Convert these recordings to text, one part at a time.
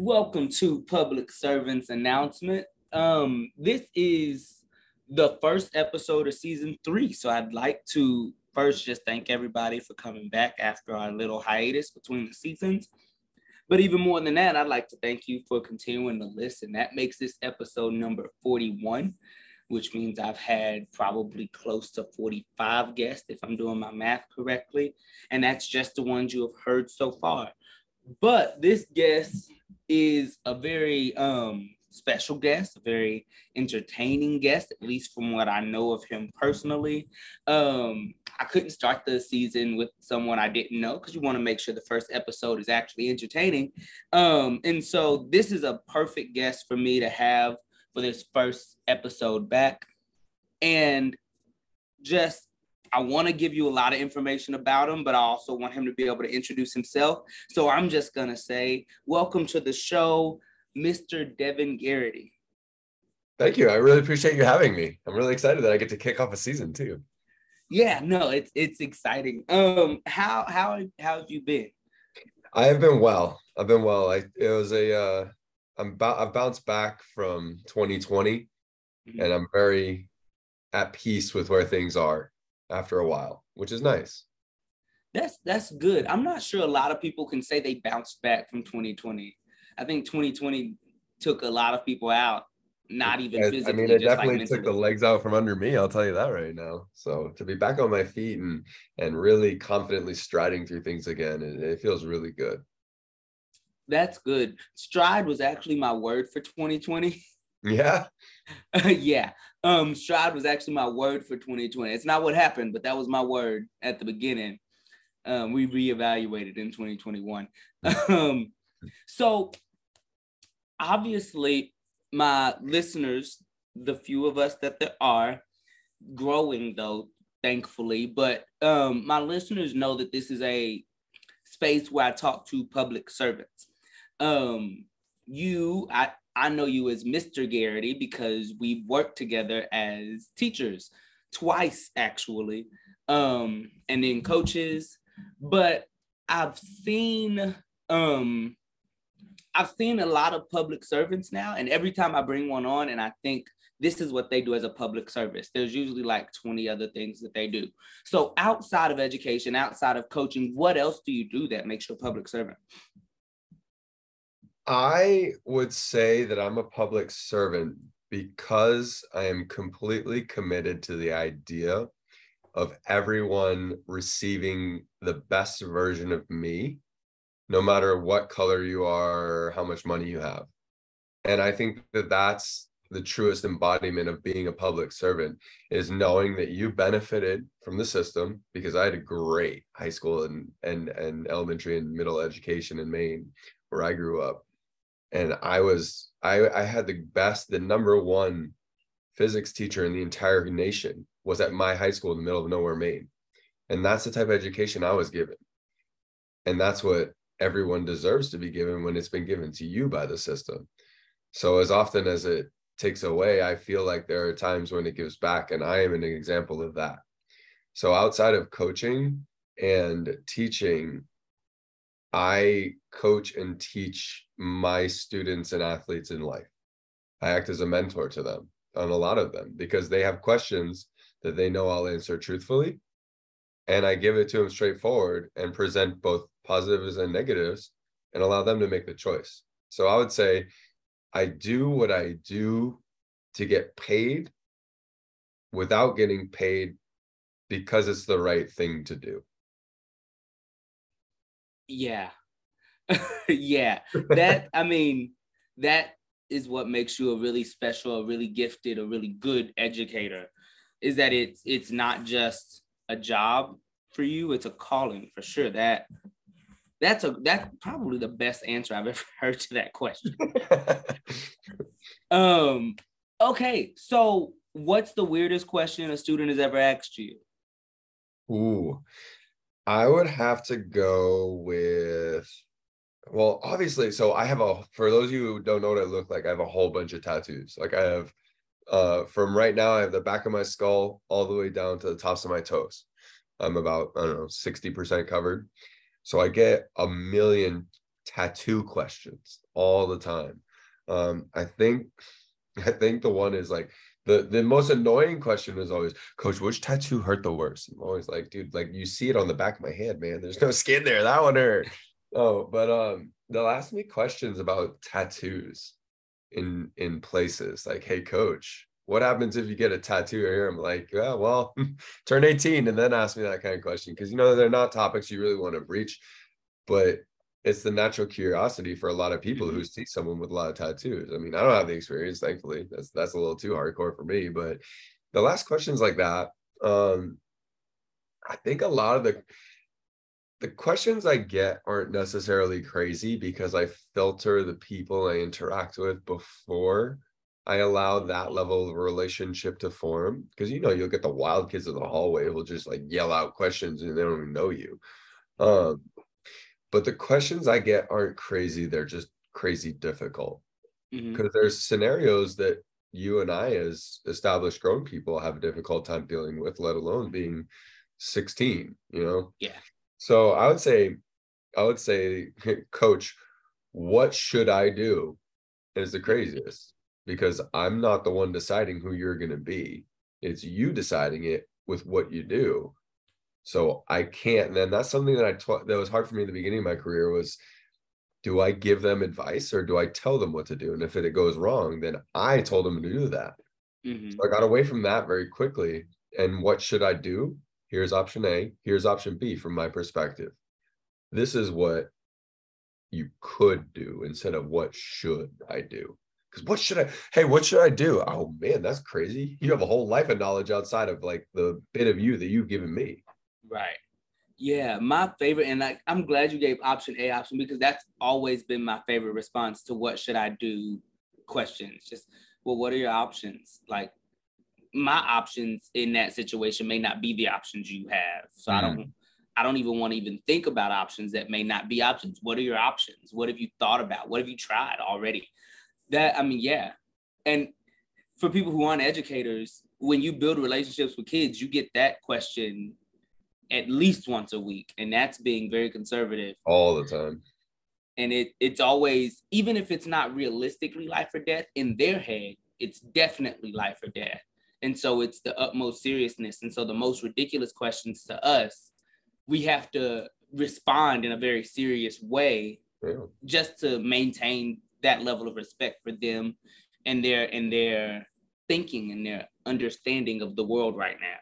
Welcome to Public Servants Announcement. Um, this is the first episode of season three. So I'd like to first just thank everybody for coming back after our little hiatus between the seasons. But even more than that, I'd like to thank you for continuing to listen. That makes this episode number 41, which means I've had probably close to 45 guests, if I'm doing my math correctly. And that's just the ones you have heard so far. But this guest is a very um, special guest, a very entertaining guest, at least from what I know of him personally. Um, I couldn't start the season with someone I didn't know because you want to make sure the first episode is actually entertaining. Um, and so this is a perfect guest for me to have for this first episode back. And just I want to give you a lot of information about him, but I also want him to be able to introduce himself. So I'm just going to say, welcome to the show, Mr. Devin Gerrity. Thank you. I really appreciate you having me. I'm really excited that I get to kick off a season too. Yeah, no, it's it's exciting. Um, how how how have you been? I have been well. I've been well. I it was a uh I'm about I've bounced back from 2020 mm-hmm. and I'm very at peace with where things are after a while, which is nice. That's that's good. I'm not sure a lot of people can say they bounced back from 2020. I think 2020 took a lot of people out, not even physically. I mean, it definitely like took the legs out from under me. I'll tell you that right now. So to be back on my feet and and really confidently striding through things again, it, it feels really good. That's good. Stride was actually my word for 2020. Yeah. yeah. Um, stride was actually my word for 2020. It's not what happened, but that was my word at the beginning. Um, we reevaluated in 2021. um, so obviously, my listeners, the few of us that there are, growing though, thankfully, but um, my listeners know that this is a space where I talk to public servants. Um, you, I, I know you as Mr. Gerrity because we've worked together as teachers twice, actually, um, and then coaches. But I've seen um, I've seen a lot of public servants now, and every time I bring one on, and I think this is what they do as a public service. There's usually like 20 other things that they do. So outside of education, outside of coaching, what else do you do that makes you a public servant? I would say that I'm a public servant because I am completely committed to the idea of everyone receiving the best version of me, no matter what color you are, how much money you have. And I think that that's the truest embodiment of being a public servant is knowing that you benefited from the system because I had a great high school and and and elementary and middle education in Maine where I grew up and I was I I had the best, the number one physics teacher in the entire nation was at my high school in the middle of nowhere, Maine. And that's the type of education I was given. And that's what everyone deserves to be given when it's been given to you by the system. So as often as it takes away, I feel like there are times when it gives back. And I am an example of that. So outside of coaching and teaching, I coach and teach my students and athletes in life. I act as a mentor to them on a lot of them because they have questions that they know I'll answer truthfully. And I give it to them straightforward and present both positives and negatives and allow them to make the choice. So I would say I do what I do to get paid without getting paid because it's the right thing to do. Yeah. yeah. That I mean, that is what makes you a really special, a really gifted, a really good educator. Is that it's it's not just a job for you, it's a calling for sure. That that's a that's probably the best answer I've ever heard to that question. um okay, so what's the weirdest question a student has ever asked you? Ooh, I would have to go with well, obviously, so I have a for those of you who don't know what I look like, I have a whole bunch of tattoos. Like I have uh from right now, I have the back of my skull all the way down to the tops of my toes. I'm about, I don't know, 60% covered. So I get a million tattoo questions all the time. Um, I think I think the one is like the the most annoying question is always, Coach, which tattoo hurt the worst? I'm always like, dude, like you see it on the back of my hand, man. There's no skin there. That one hurt. Oh, but um, they'll ask me questions about tattoos in in places. Like, hey, Coach, what happens if you get a tattoo here? I'm like, yeah, well, turn 18 and then ask me that kind of question because you know they're not topics you really want to breach, but it's the natural curiosity for a lot of people who mm-hmm. see someone with a lot of tattoos. I mean, I don't have the experience, thankfully. That's that's a little too hardcore for me. But the last questions like that, um, I think a lot of the the questions I get aren't necessarily crazy because I filter the people I interact with before I allow that level of relationship to form. Because you know, you'll get the wild kids in the hallway who'll just like yell out questions and they don't even know you. Um, but the questions I get aren't crazy, they're just crazy difficult. Because mm-hmm. there's scenarios that you and I, as established grown people, have a difficult time dealing with, let alone being 16, you know? Yeah. So I would say, I would say, coach, what should I do is the craziest because I'm not the one deciding who you're going to be. It's you deciding it with what you do. So I can't. And then that's something that I taught that was hard for me in the beginning of my career was do I give them advice or do I tell them what to do? And if it goes wrong, then I told them to do that. Mm-hmm. So I got away from that very quickly. And what should I do? Here's option A. Here's option B from my perspective. This is what you could do instead of what should I do? Because what should I, hey, what should I do? Oh man, that's crazy. You have a whole life of knowledge outside of like the bit of you that you've given me. Right. Yeah, my favorite, and like I'm glad you gave option A option because that's always been my favorite response to what should I do questions. Just well, what are your options? Like my options in that situation may not be the options you have. So mm I don't I don't even want to even think about options that may not be options. What are your options? What have you thought about? What have you tried already? That I mean, yeah. And for people who aren't educators, when you build relationships with kids, you get that question at least once a week, and that's being very conservative all the time. And it it's always even if it's not realistically life or death in their head, it's definitely life or death. And so it's the utmost seriousness. And so the most ridiculous questions to us, we have to respond in a very serious way yeah. just to maintain that level of respect for them and their and their thinking and their understanding of the world right now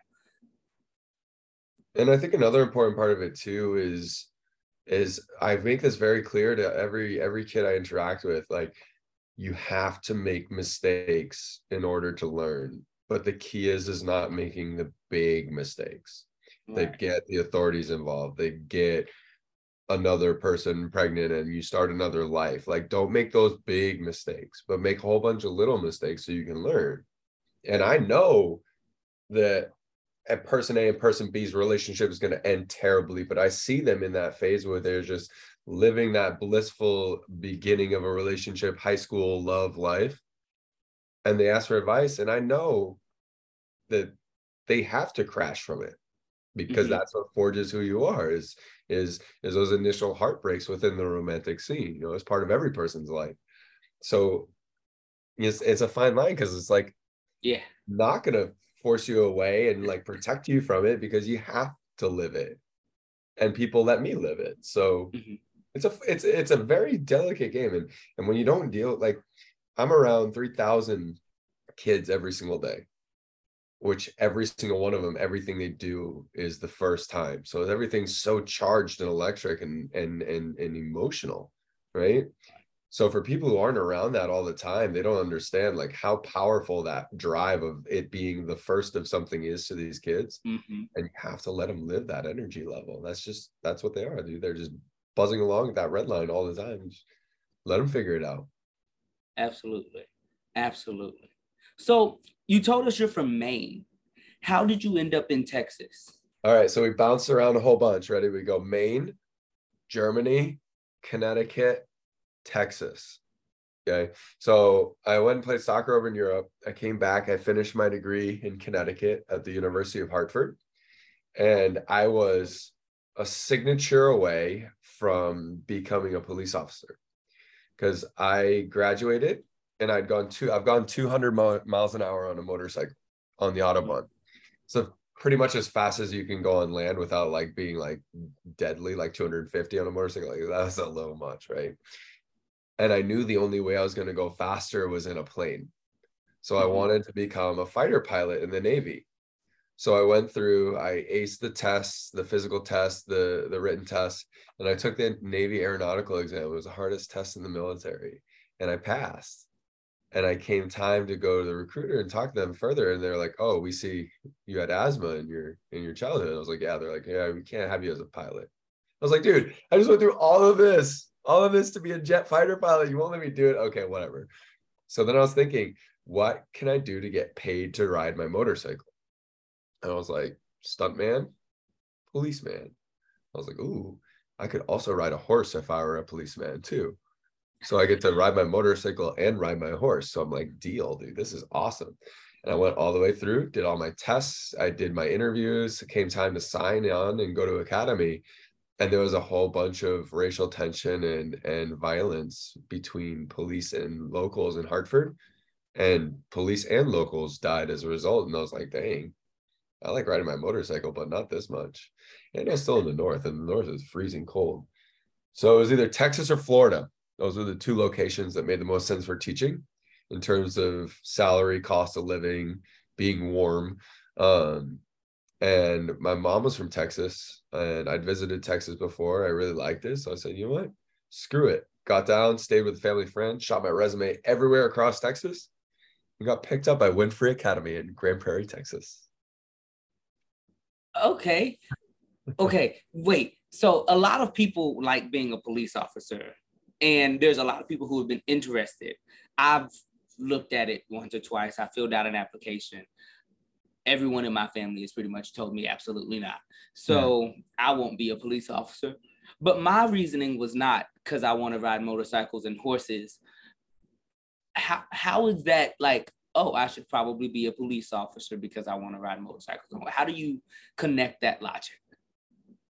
and i think another important part of it too is is i make this very clear to every every kid i interact with like you have to make mistakes in order to learn. But the key is is not making the big mistakes. Right. they get the authorities involved. They get another person pregnant and you start another life. Like don't make those big mistakes but make a whole bunch of little mistakes so you can learn. And i know that at person A and person B's relationship is going to end terribly, but I see them in that phase where they're just living that blissful beginning of a relationship, high school love life. And they ask for advice. And I know that they have to crash from it because mm-hmm. that's what forges who you are is is is those initial heartbreaks within the romantic scene you know as part of every person's life so it's it's a fine line because it's like yeah not gonna force you away and like protect you from it because you have to live it. And people let me live it. So mm-hmm. it's a it's it's a very delicate game. And and when you don't deal like i'm around 3000 kids every single day which every single one of them everything they do is the first time. So everything's so charged and electric and and and, and emotional right so for people who aren't around that all the time, they don't understand like how powerful that drive of it being the first of something is to these kids. Mm-hmm. And you have to let them live that energy level. That's just that's what they are, dude. They're just buzzing along that red line all the time. Just let them figure it out. Absolutely. Absolutely. So you told us you're from Maine. How did you end up in Texas? All right. So we bounced around a whole bunch. Ready? We go Maine, Germany, Connecticut, Texas. Okay. So I went and played soccer over in Europe. I came back. I finished my degree in Connecticut at the University of Hartford. And I was a signature away from becoming a police officer because I graduated and I'd gone two, I've gone 200 miles an hour on a motorcycle on the Autobahn. Mm-hmm. So pretty much as fast as you can go on land without like being like deadly, like 250 on a motorcycle. Like that's a little much, right? And I knew the only way I was going to go faster was in a plane. So I mm-hmm. wanted to become a fighter pilot in the Navy. So I went through, I aced the tests, the physical test, the the written test, and I took the Navy aeronautical exam. It was the hardest test in the military, and I passed. And I came time to go to the recruiter and talk to them further, and they're like, "Oh, we see you had asthma in your in your childhood." I was like, "Yeah." They're like, "Yeah, we can't have you as a pilot." I was like, "Dude, I just went through all of this, all of this to be a jet fighter pilot. You won't let me do it? Okay, whatever." So then I was thinking, what can I do to get paid to ride my motorcycle? And I was like, stuntman, policeman. I was like, ooh, I could also ride a horse if I were a policeman too. So I get to ride my motorcycle and ride my horse. So I'm like, deal, dude, this is awesome. And I went all the way through, did all my tests, I did my interviews. It came time to sign on and go to academy. And there was a whole bunch of racial tension and and violence between police and locals in Hartford. And police and locals died as a result. And I was like, dang, I like riding my motorcycle, but not this much. And I'm still in the north, and the north is freezing cold. So it was either Texas or Florida. Those were the two locations that made the most sense for teaching in terms of salary, cost of living, being warm. Um, and my mom was from Texas, and I'd visited Texas before. I really liked it. So I said, you know what? Screw it. Got down, stayed with a family friend, shot my resume everywhere across Texas, and got picked up by Winfree Academy in Grand Prairie, Texas. Okay. Okay. Wait. So a lot of people like being a police officer, and there's a lot of people who have been interested. I've looked at it once or twice. I filled out an application. Everyone in my family has pretty much told me absolutely not. So yeah. I won't be a police officer. But my reasoning was not because I want to ride motorcycles and horses. How how is that like oh, I should probably be a police officer because I want to ride motorcycles. How do you connect that logic?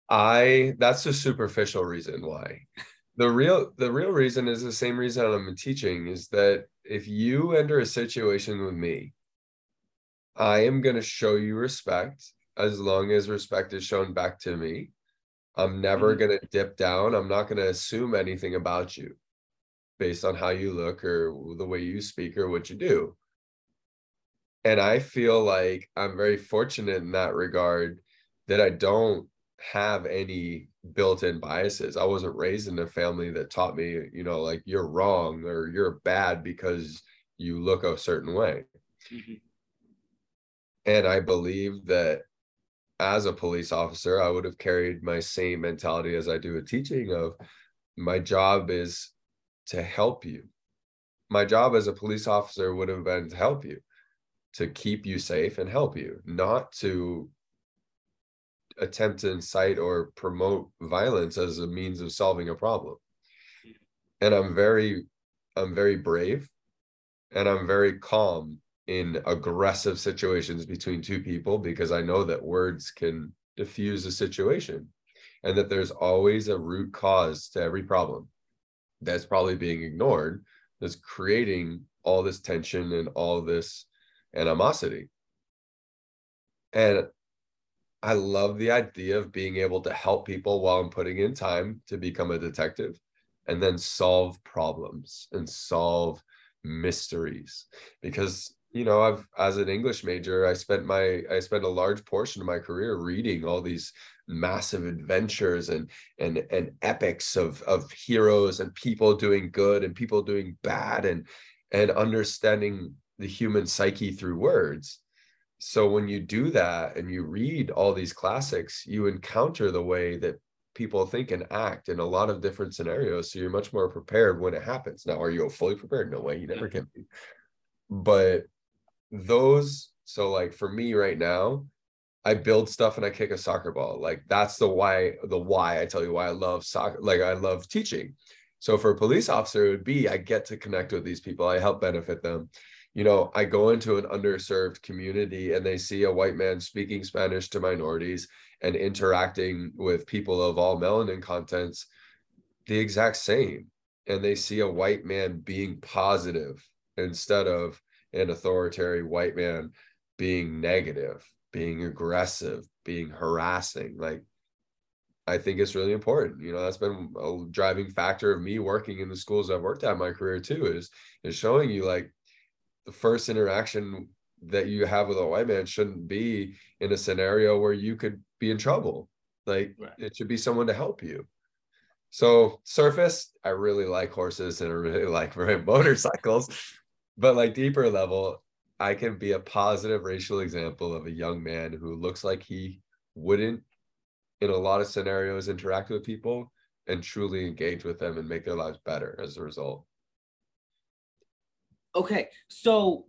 I that's a superficial reason why. The real the real reason is the same reason I'm teaching is that if you enter a situation with me, I am going to show you respect as long as respect is shown back to me. I'm never mm-hmm. going to dip down. I'm not going to assume anything about you based on how you look or the way you speak or what you do and I feel like I'm very fortunate in that regard that I don't have any built-in biases. I wasn't raised in a family that taught me, you know, like you're wrong or you're bad because you look a certain way. Mm-hmm. And I believe that as a police officer, I would have carried my same mentality as I do with teaching of my job is to help you. My job as a police officer would have been to help you to keep you safe and help you, not to attempt to incite or promote violence as a means of solving a problem. And I'm very, I'm very brave and I'm very calm in aggressive situations between two people because I know that words can diffuse a situation and that there's always a root cause to every problem that's probably being ignored that's creating all this tension and all this animosity. And I love the idea of being able to help people while I'm putting in time to become a detective and then solve problems and solve mysteries because you know i've as an english major i spent my i spent a large portion of my career reading all these massive adventures and and and epics of of heroes and people doing good and people doing bad and and understanding the human psyche through words. So when you do that and you read all these classics, you encounter the way that people think and act in a lot of different scenarios. So you're much more prepared when it happens. Now, are you fully prepared? No way, you never can be. But those, so like for me right now, I build stuff and I kick a soccer ball. Like that's the why, the why I tell you why I love soccer, like I love teaching. So for a police officer, it would be I get to connect with these people, I help benefit them you know, I go into an underserved community and they see a white man speaking Spanish to minorities and interacting with people of all melanin contents. the exact same and they see a white man being positive instead of an authoritarian white man being negative being aggressive being harassing like i think it's really important. You know that's been a driving factor of me working in the schools i've worked at in my career too is is showing you like the first interaction that you have with a white man shouldn't be in a scenario where you could be in trouble. Like right. it should be someone to help you. So surface, I really like horses and I really like motorcycles, but like deeper level, I can be a positive racial example of a young man who looks like he wouldn't, in a lot of scenarios, interact with people and truly engage with them and make their lives better as a result. Okay, so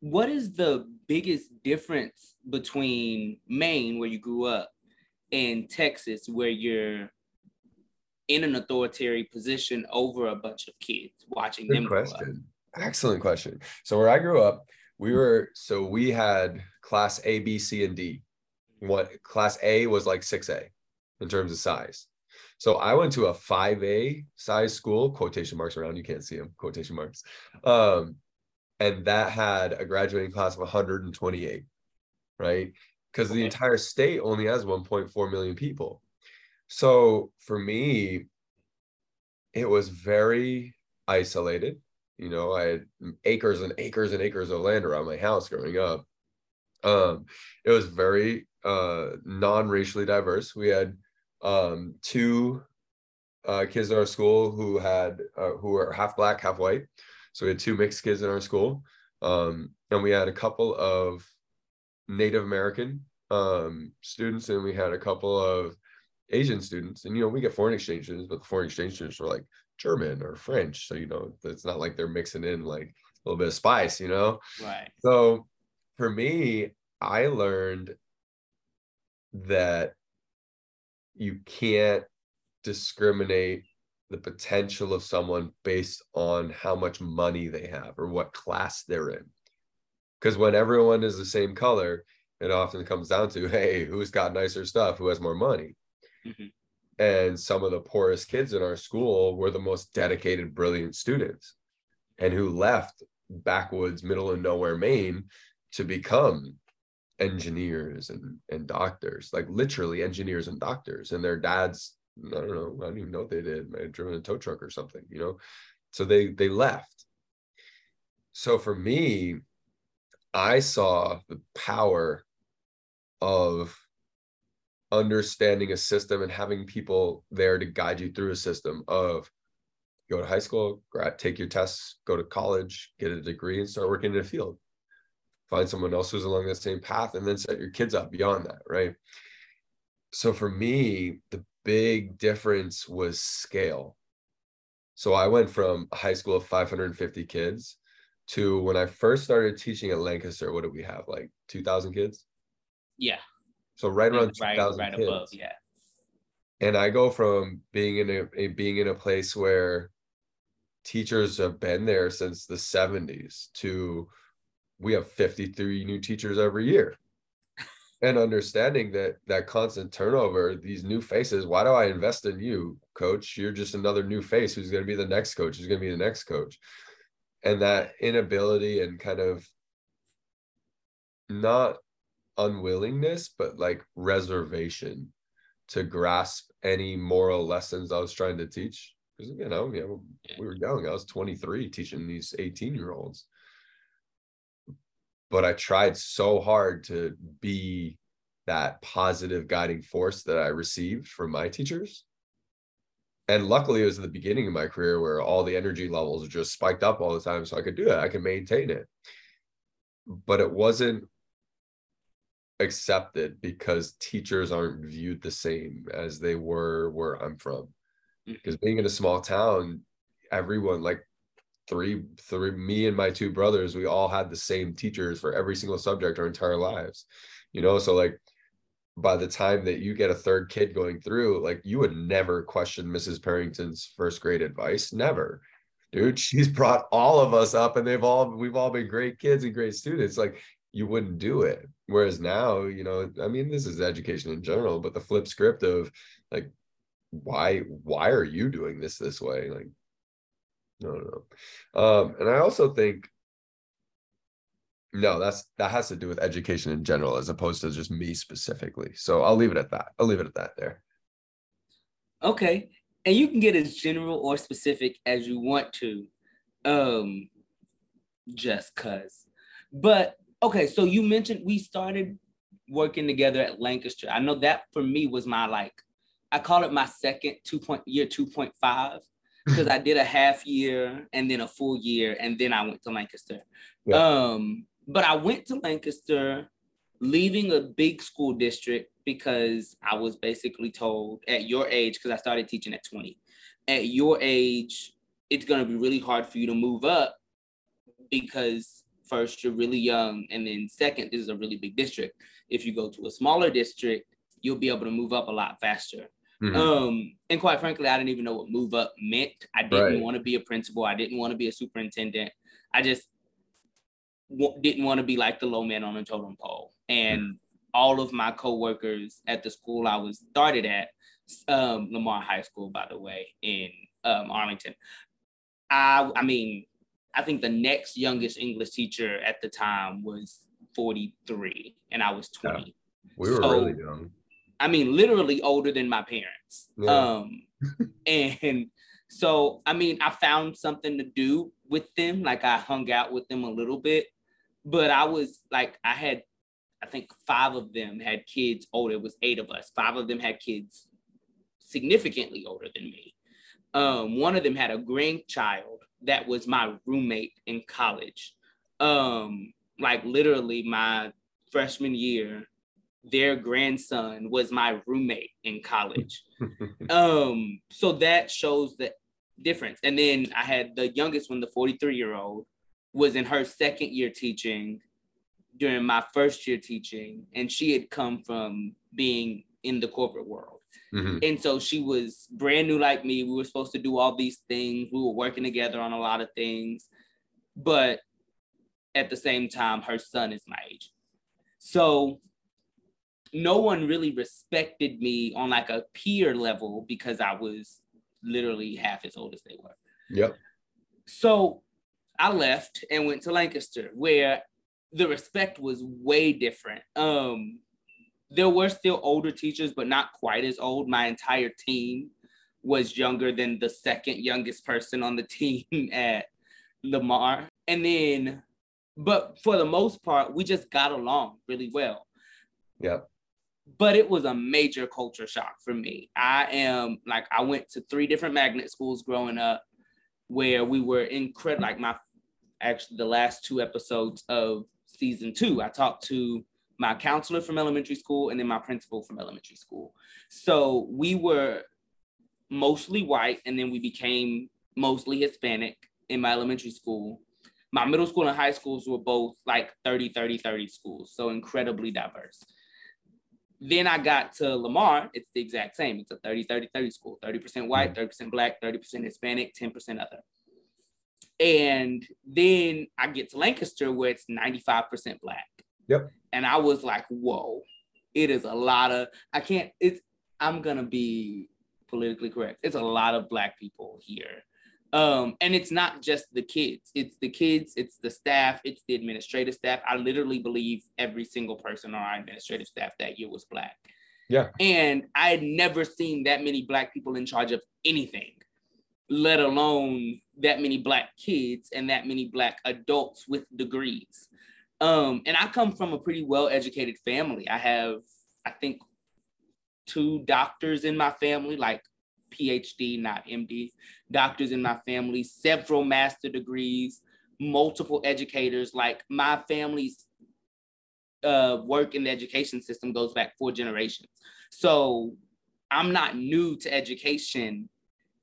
what is the biggest difference between Maine, where you grew up, and Texas, where you're in an authoritarian position over a bunch of kids watching Good them question excellent question. So where i grew up we were so we had class a b c and d. What class a was like 6a in terms of size. So i went to a 5a size school quotation marks around you can't see them quotation marks. Um and that had a graduating class of 128 right? Because the entire state only has 1.4 million people. So for me, it was very isolated. You know, I had acres and acres and acres of land around my house growing up. Um, it was very uh, non-racially diverse. We had um, two uh, kids in our school who had uh, who were half black, half white. So we had two mixed kids in our school, um, and we had a couple of Native American um, students, and we had a couple of Asian students, and you know, we get foreign exchange students, but the foreign exchange students are like German or French. So, you know, it's not like they're mixing in like a little bit of spice, you know? Right. So for me, I learned that you can't discriminate the potential of someone based on how much money they have or what class they're in. Because when everyone is the same color, it often comes down to, hey, who's got nicer stuff, who has more money. Mm-hmm. And some of the poorest kids in our school were the most dedicated, brilliant students and who left backwoods, middle of nowhere Maine to become engineers and, and doctors, like literally engineers and doctors. And their dads, I don't know, I don't even know what they did, have driven a tow truck or something, you know? So they they left. So for me, I saw the power of understanding a system and having people there to guide you through a system of go to high school, grad, take your tests, go to college, get a degree, and start working in a field. Find someone else who's along the same path, and then set your kids up beyond that, right? So for me, the big difference was scale. So I went from a high school of 550 kids to when I first started teaching at Lancaster, what did we have? Like 2,000 kids? Yeah. So right around right, 2000 right kids. above, yeah. And I go from being in a, a being in a place where teachers have been there since the 70s to we have 53 new teachers every year and understanding that that constant turnover these new faces why do i invest in you coach you're just another new face who's going to be the next coach who's going to be the next coach and that inability and kind of not unwillingness, but like reservation to grasp any moral lessons I was trying to teach. Because you know, know, we were young. I was 23 teaching these 18 year olds. But I tried so hard to be that positive guiding force that I received from my teachers. And luckily, it was the beginning of my career where all the energy levels just spiked up all the time. So I could do it, I could maintain it. But it wasn't accepted because teachers aren't viewed the same as they were where I'm from. Because mm-hmm. being in a small town, everyone like three three me and my two brothers, we all had the same teachers for every single subject our entire lives. You know, so like by the time that you get a third kid going through, like you would never question Mrs. Parrington's first grade advice. Never. Dude, she's brought all of us up and they've all we've all been great kids and great students. Like you wouldn't do it. Whereas now, you know, I mean, this is education in general, but the flip script of like why why are you doing this this way? Like no no um and i also think no that's that has to do with education in general as opposed to just me specifically. So i'll leave it at that. I'll leave it at that there. Okay. And you can get as general or specific as you want to um just cuz but okay so you mentioned we started working together at lancaster i know that for me was my like i call it my second two point year 2.5 because i did a half year and then a full year and then i went to lancaster yeah. um but i went to lancaster leaving a big school district because I was basically told at your age, because I started teaching at 20, at your age, it's going to be really hard for you to move up because first, you're really young. And then second, this is a really big district. If you go to a smaller district, you'll be able to move up a lot faster. Mm-hmm. Um, and quite frankly, I didn't even know what move up meant. I didn't right. want to be a principal. I didn't want to be a superintendent. I just w- didn't want to be like the low man on a totem pole. And mm-hmm. all of my coworkers at the school I was started at um, Lamar High School, by the way, in um, Arlington. I, I mean, I think the next youngest English teacher at the time was 43, and I was 20. Yeah, we were so, really young. I mean, literally older than my parents. Yeah. Um, and so, I mean, I found something to do with them. Like I hung out with them a little bit, but I was like, I had, I think five of them had kids older. It was eight of us. Five of them had kids significantly older than me. Um, one of them had a grandchild that was my roommate in college. Um, like literally my freshman year, their grandson was my roommate in college. um, so that shows the difference. And then I had the youngest one, the 43 year old, was in her second year teaching during my first year teaching, and she had come from being in the corporate world. Mm-hmm. And so she was brand new like me. We were supposed to do all these things. We were working together on a lot of things. But at the same time, her son is my age. So no one really respected me on like a peer level because I was literally half as old as they were. Yep. So I left and went to Lancaster where the respect was way different. Um, there were still older teachers, but not quite as old. My entire team was younger than the second youngest person on the team at Lamar. And then, but for the most part, we just got along really well. Yeah. But it was a major culture shock for me. I am like, I went to three different magnet schools growing up where we were incredible. Like, my actually, the last two episodes of season two, I talked to my counselor from elementary school and then my principal from elementary school. So we were mostly white and then we became mostly Hispanic in my elementary school. My middle school and high schools were both like 30, 30, 30 schools, so incredibly diverse. Then I got to Lamar, it's the exact same. It's a 30, 30, 30 school 30% white, 30% mm. black, 30% Hispanic, 10% other. And then I get to Lancaster where it's 95% black. Yep and I was like, whoa, it is a lot of, I can't, it's, I'm gonna be politically correct. It's a lot of black people here. Um, and it's not just the kids, it's the kids, it's the staff, it's the administrative staff. I literally believe every single person on our administrative staff that year was black. Yeah. And I had never seen that many black people in charge of anything, let alone that many black kids and that many black adults with degrees. Um, and I come from a pretty well educated family. I have, I think, two doctors in my family, like PhD, not MD, doctors in my family, several master degrees, multiple educators. Like my family's uh, work in the education system goes back four generations. So I'm not new to education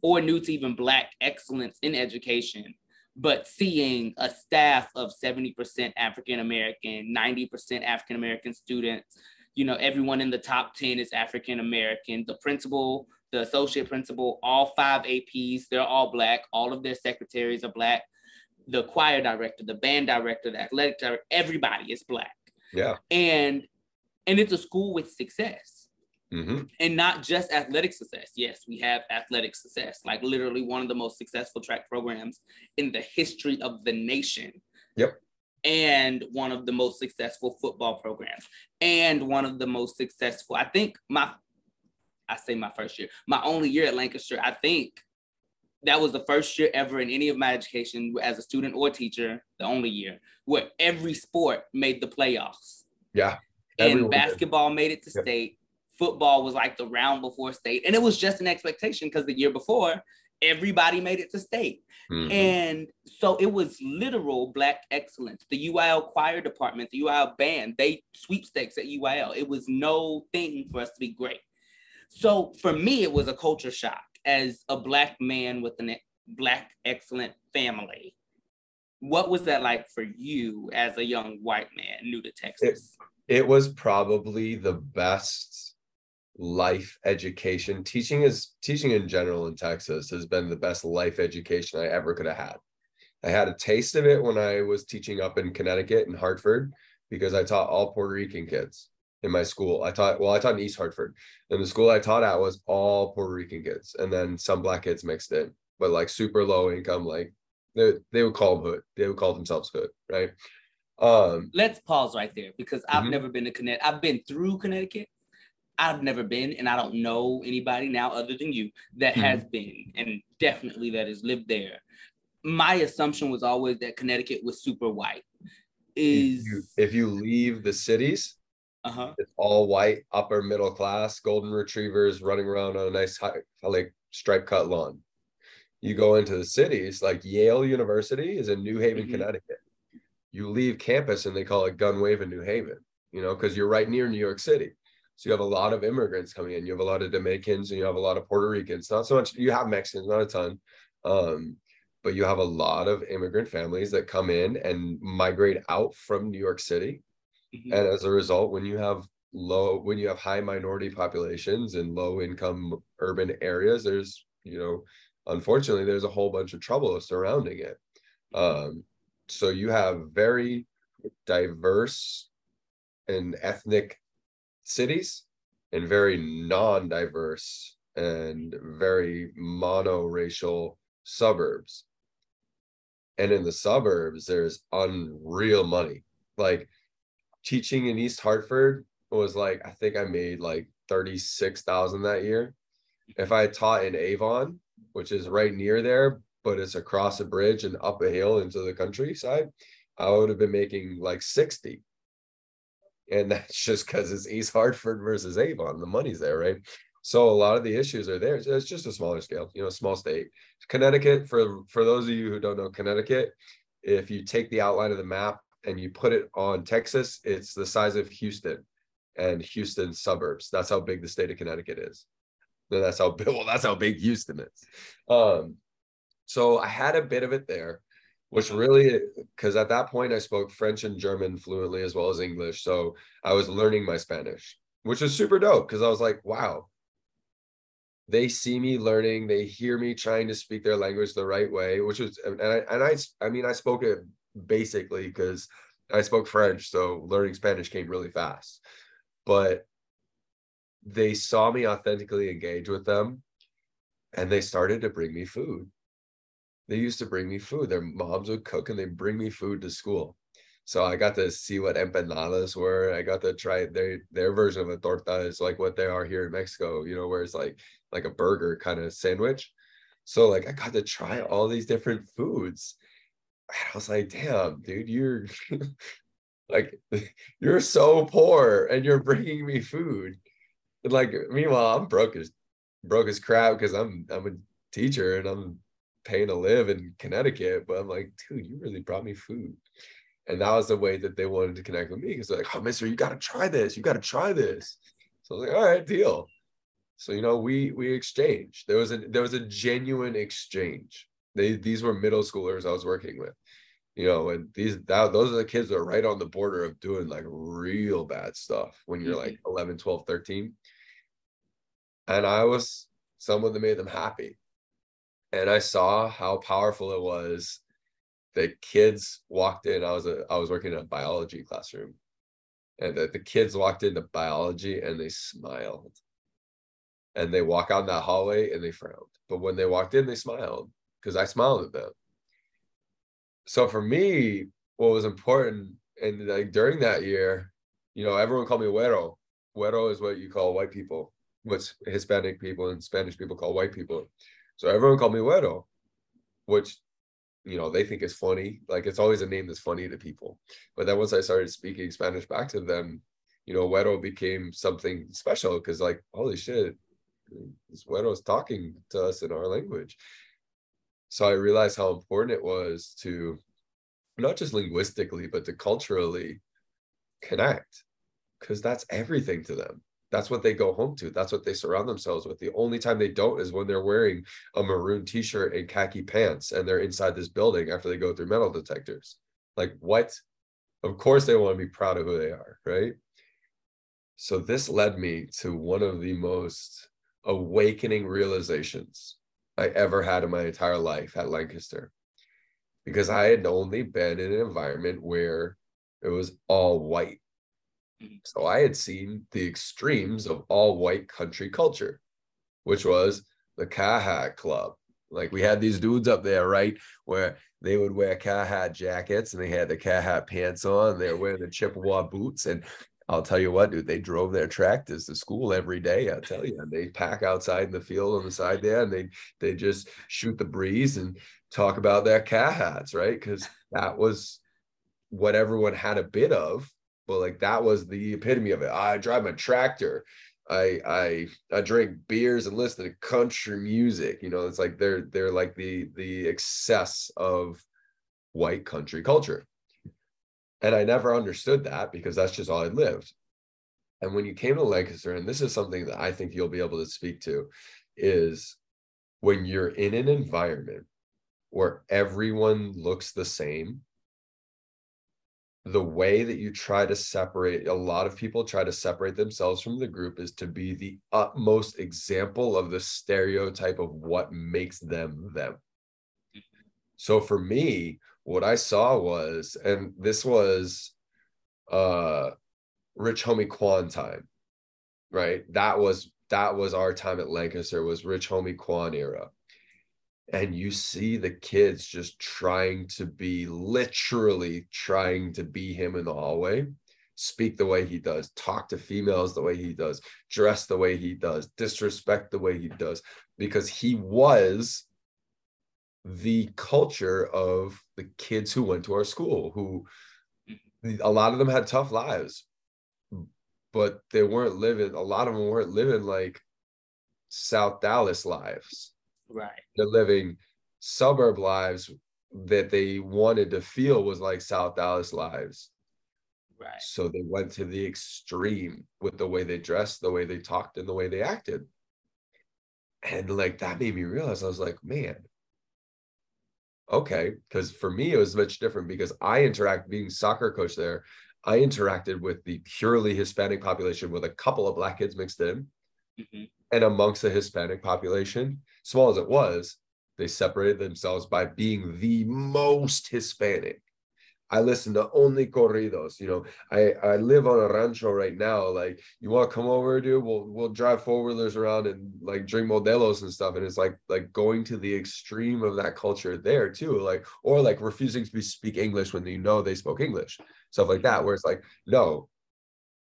or new to even Black excellence in education but seeing a staff of 70% African American, 90% African American students, you know, everyone in the top 10 is African American. The principal, the associate principal, all five APs, they're all Black. All of their secretaries are Black. The choir director, the band director, the athletic director, everybody is Black. Yeah. And and it's a school with success. Hmm and not just athletic success. Yes, we have athletic success, like literally one of the most successful track programs in the history of the nation. Yep. And one of the most successful football programs, and one of the most successful. I think my, I say my first year, my only year at Lancaster. I think that was the first year ever in any of my education as a student or teacher, the only year where every sport made the playoffs. Yeah. And Everyone did. basketball made it to Yep. state. Football was like the round before state. And it was just an expectation because the year before, everybody made it to state. Mhm. And so it was literal black excellence. The UIL choir department, the UIL band, they sweepstakes at UIL. It was no thing for us to be great. So for me, it was a culture shock as a black man with a black excellent family. What was that like for you as a young white man new to Texas? it was probably the best life education teaching is teaching in general in texas has been the best life education i ever could have had i had a taste of it when i was teaching up in connecticut and hartford because i taught all puerto rican kids in my school i taught well i taught in east hartford and the school i taught at was all puerto rican kids and then some black kids mixed in but like super low income like they, they would call them hood they would call themselves hood right um Let's pause right there because I've Mhm. never been to Connecticut. I've been through Connecticut. I've never been, and I don't know anybody now other than you that Mhm. has been, and definitely that has lived there. My assumption was always that Connecticut was super white. Is if you, if you leave the cities uh huh it's all white, upper middle class, golden retrievers running around on a nice high, like stripe cut lawn. You go into the cities, like Yale University is in New Haven, Mhm. Connecticut. You leave campus and they call it gun wave in New Haven, you know, because you're right near New York City. So you have a lot of immigrants coming in. You have a lot of Dominicans and you have a lot of Puerto Ricans. Not so much, you have Mexicans, not a ton. Um, but you have a lot of immigrant families that come in and migrate out from New York City Mhm. and as a result when you have low when you have high minority populations in low income urban areas there's you know unfortunately there's a whole bunch of trouble surrounding it um so you have very diverse and ethnic cities and very non-diverse and very monoracial suburbs and in the suburbs there's unreal money like teaching in East Hartford was like I think I made like 36,000 that year. If I taught in Avon, which is right near there, but it's across a bridge and up a hill into the countryside, I would have been making like 60. And that's just because it's East Hartford versus Avon. The money's there, right? So a lot of the issues are there. It's just a smaller scale, you know, small state. Connecticut, for for those of you who don't know Connecticut, if you take the outline of the map and you put it on Texas, it's the size of Houston and Houston suburbs. That's how big the state of Connecticut is. That's how big, well, that's how big Houston is. Um, so I had a bit of it there, which really, because at that point I spoke French and German fluently as well as English. So I was learning my Spanish, which was super dope because I was like, wow, they see me learning, they hear me trying to speak their language the right way, which was, and I, and I, I mean, I spoke it basically because I spoke French, so learning Spanish came really fast. But they saw me authentically engage with them and they started to bring me food. They used to bring me food. Their moms would cook and they'd bring me food to school. So I got to see what empanadas were. I got to try their their version of a torta is like what they are here in Mexico, you know, where it's like like a burger kind of sandwich. So like I got to try all these different foods. And I was like, damn, dude, you're like you're so poor and you're bringing me food. And like meanwhile, I'm broke as broke as crap because I'm I'm a teacher and I'm paying to live in Connecticut. But I'm like, dude, you really brought me food. And that was the way that they wanted to connect with me because they're like, oh, mister, you got to try this. You got to try this. So I was like, all right, deal. So you know, we we exchanged. There was a there was a genuine exchange. They these were middle schoolers I was working with, you know, and these that, those are the kids that are right on the border of doing like real bad stuff when you're like mm-hmm. 11, 12, 13. And I was someone that made them happy. And I saw how powerful it was the kids walked in. I was a I was working in a biology classroom, and the, the kids walked into biology and they smiled. and they walk out in that hallway and they frowned. But when they walked in, they smiled because I smiled at them. So for me, what was important and like during that year, you know, everyone called me güero. Güero is what you call white people, what's Hispanic people and Spanish people call white people. So everyone called me güero, which you know they think is funny. Like it's always a name that's funny to people. But then once I started speaking Spanish back to them, you know, güero became something special because like, holy shit, this güero's talking to us in our language. So I realized how important it was to not just linguistically, but to culturally connect because that's everything to them. That's what they go home to. That's what they surround themselves with. The only time they don't is when they're wearing a maroon t-shirt and khaki pants and they're inside this building after they go through metal detectors. Like what? Of course they want to be proud of who they are, right? So this led me to one of the most awakening realizations I ever had in my entire life at Lancaster. Because I had only been in an environment where it was all white. So I had seen the extremes of all white country culture, which was the Carhartt Club. Like we had these dudes up there, right, where they would wear Carhartt jackets and they had the Carhartt pants on. They were wearing the Chippewa boots, and I'll tell you what, dude, they drove their tractors to school every day. I tell you, and they pack outside in the field on the side there, and they they just shoot the breeze and talk about their Carhartts, right? Because that was what everyone had a bit of, but like that was the epitome of it. I drive my tractor. I I I drink beers and listen to country music. You know, it's like they're they're like the the excess of white country culture. And I never understood that because that's just all I lived. And when you came to Lancaster, and this is something that I think you'll be able to speak to, is when you're in an environment where everyone looks the same, the way that you try to separate, a lot of people try to separate themselves from the group is to be the utmost example of the stereotype of what makes them them. So for me, what I saw was, and this was uh Rich Homie Quan time, right? That was that was our time at Lancaster was Rich Homie Quan era. And you see the kids just trying to be literally trying to be him in the hallway, speak the way he does, talk to females the way he does, dress the way he does, disrespect the way he does, because he was the culture of the kids who went to our school who mm-hmm. a lot of them had tough lives but they weren't living a lot of them weren't living like south dallas lives right. they're living suburb lives that they wanted to feel was like south dallas lives. Right. So they went to the extreme with the way they dressed the way they talked and the way they acted. And like that made me realize i was like man okay. Because for me it was much different because i interact being soccer coach there i interacted with the purely hispanic population with a couple of black kids mixed in. Mm-hmm. And amongst the hispanic population small as it was they separated themselves by being the most hispanic I listen to only corridos. You know, I I live on a rancho right now. Like, you want to come over, dude? We'll we'll drive four wheelers around and like drink modelos and stuff. And it's like like going to the extreme of that culture there too. Like, or like refusing to speak English when you know they spoke English, stuff like that. Where it's like, no,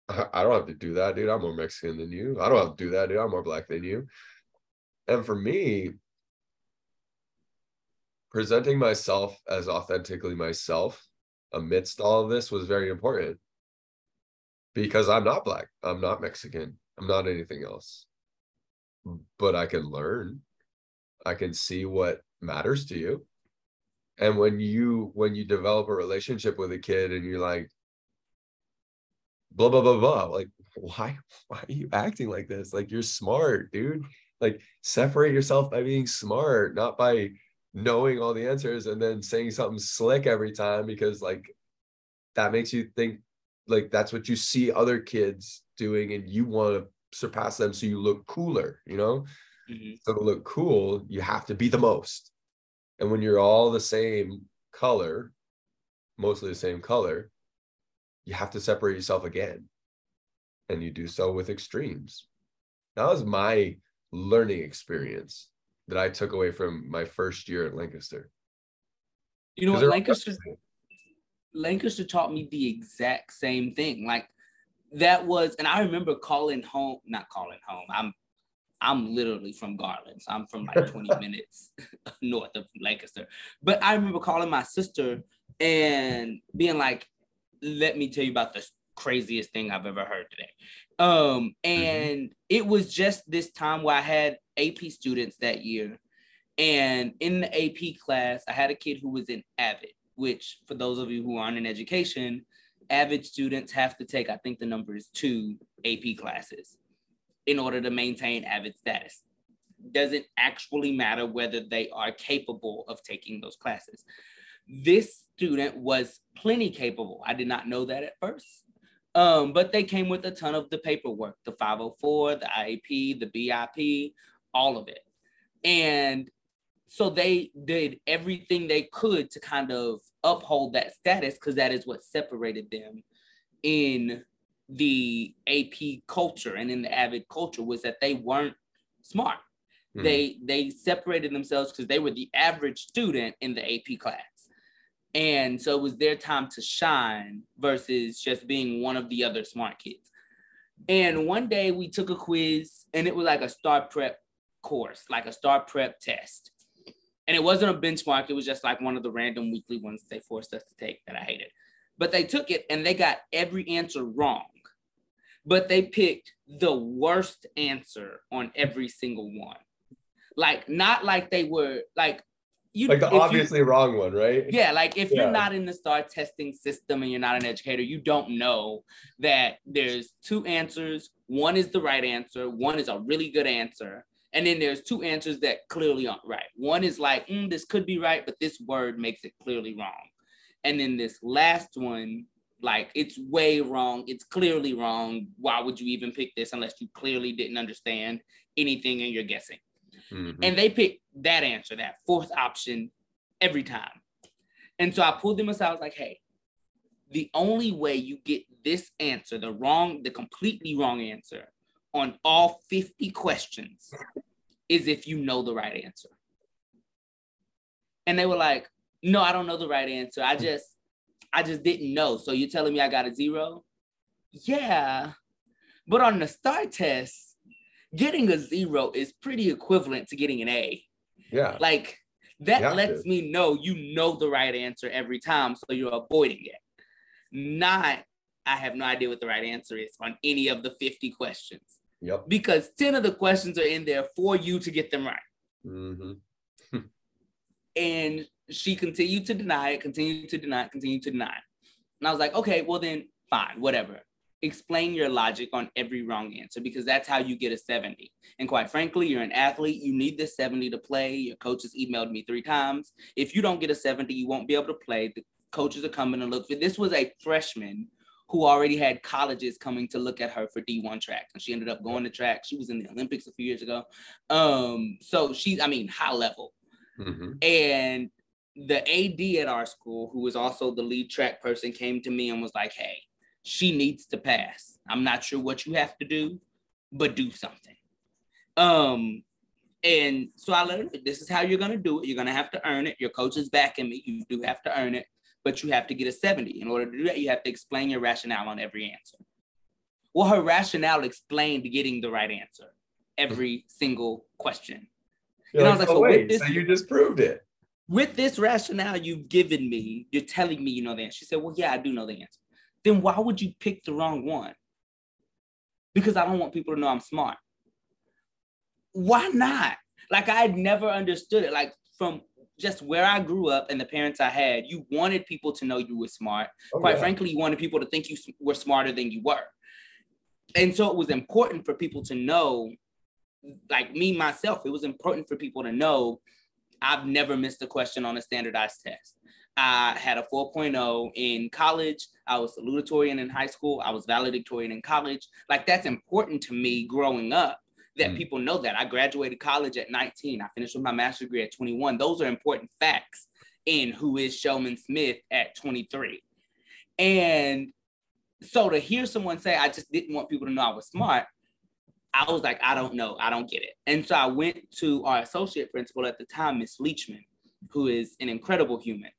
I don't have to do that, dude. I'm more Mexican than you. I don't have to do that, dude. I'm more black than you. And for me, presenting myself as authentically myself amidst all of this was very important because I'm not black, I'm not Mexican, I'm not anything else. But I can learn. I can see what matters to you. And when you when you develop a relationship with a kid and you're like blah blah blah blah like why why are you acting like this? Like you're smart, dude. Like separate yourself by being smart, not by knowing all the answers and then saying something slick every time because like that makes you think like that's what you see other kids doing and you want to surpass them so you look cooler you know mm-hmm. so to look cool you have to be the most and when you're all the same color mostly the same color you have to separate yourself again and you do so with extremes that was my learning experience that I took away from my first year at Lancaster? You know what? Lancaster, Lancaster taught me the exact same thing. Like that was, and I remember calling home, not calling home. I'm I'm literally from Garland. So I'm from like 20 minutes north of Lancaster. But I remember calling my sister and being like, let me tell you about the craziest thing I've ever heard today. Um, mm-hmm. and mm-hmm. it was just this time where I had AP students that year. And in the AP class, I had a kid who was in AVID, which for those of you who aren't in education, AVID students have to take, I think the number is two AP classes in order to maintain AVID status. Doesn't actually matter whether they are capable of taking those classes. This student was plenty capable. I did not know that at first. Um, but they came with a ton of the paperwork, the 504, the IEP, the BIP, all of it. And so they did everything they could to kind of uphold that status because that is what separated them in the AP culture and in the AVID culture was that they weren't smart. Mm. They they separated themselves because they were the average student in the AP class. And so it was their time to shine versus just being one of the other smart kids. And one day we took a quiz and it was like a STAAR prep course, like a STAAR prep test. And it wasn't a benchmark, it was just like one of the random weekly ones they forced us to take that I hated. But they took it and they got every answer wrong but they picked the worst answer on every single one. Like, not like they were like you like the obviously you, wrong one, right? Yeah, like if yeah. you're not in the STAAR testing system and you're not an educator, you don't know that there's two answers. One is the right answer, one is a really good answer. And then there's two answers that clearly aren't right. One is like, mm, this could be right, but this word makes it clearly wrong. And then this last one like it's way wrong. It's clearly wrong. Why would you even pick this unless you clearly didn't understand anything and you're guessing? Mm-hmm. And they picked that answer, that fourth option, every time. And so I pulled them aside. I was like, hey, the only way you get this answer, the wrong, the completely wrong answer on all 50 questions is if you know the right answer. And they were like, no, I don't know the right answer. I just I just didn't know. So you're telling me I got a zero? Yeah. But on the STAAR test, getting a zero is pretty equivalent to getting an A. Yeah. Like that lets to. me know you know the right answer every time. So you're avoiding it. Not, I have no idea what the right answer is on any of the 50 questions. Yep. Because 10 of the questions are in there for you to get them right. Mm-hmm. and she continued to deny it, continued to deny it, continued to deny it. And I was like, okay, well then fine, whatever. Explain your logic on every wrong answer because that's how you get a 70. And quite frankly, you're an athlete. You need this 70 to play. Your coaches emailed me three times. If you don't get a 70, you won't be able to play. The coaches are coming to look for this was a freshman who already had colleges coming to look at her for D1 track. And she ended up going to track. She was in the Olympics a few years ago. Um, so she's, I mean, high level. Mm-hmm. And the AD at our school, who was also the lead track person, came to me and was like, hey, she needs to pass. I'm not sure what you have to do, but do something. Um, and so I let her this is how you're gonna do it. You're gonna have to earn it. Your coach is backing me. You do have to earn it, but you have to get a 70. In order to do that, you have to explain your rationale on every answer. Well, her rationale explained getting the right answer every single question. You're and like, I was like, oh, so wait, this, so you just proved it with this rationale you've given me, you're telling me you know the answer. She said, Well, yeah, I do know the answer. Then why would you pick the wrong one? Because I don't want people to know I'm smart. Why not? Like I had never understood it. Like from just where I grew up and the parents I had, you wanted people to know you were smart. Oh, Quite yeah. frankly, you wanted people to think you were smarter than you were. And so it was important for people to know, like me myself, it was important for people to know I've never missed a question on a standardized test. I had a 4.0 in college. I was salutatorian in high school. I was valedictorian in college. Like that's important to me growing up that mm. people know that. I graduated college at 19. I finished with my master's degree at 21. Those are important facts in who is Shelmon Smith at 23. And so to hear someone say, I just didn't want people to know I was smart, I was like, I don't know, I don't get it. And so I went to our associate principal at the time, Miss Leachman, who is an incredible human.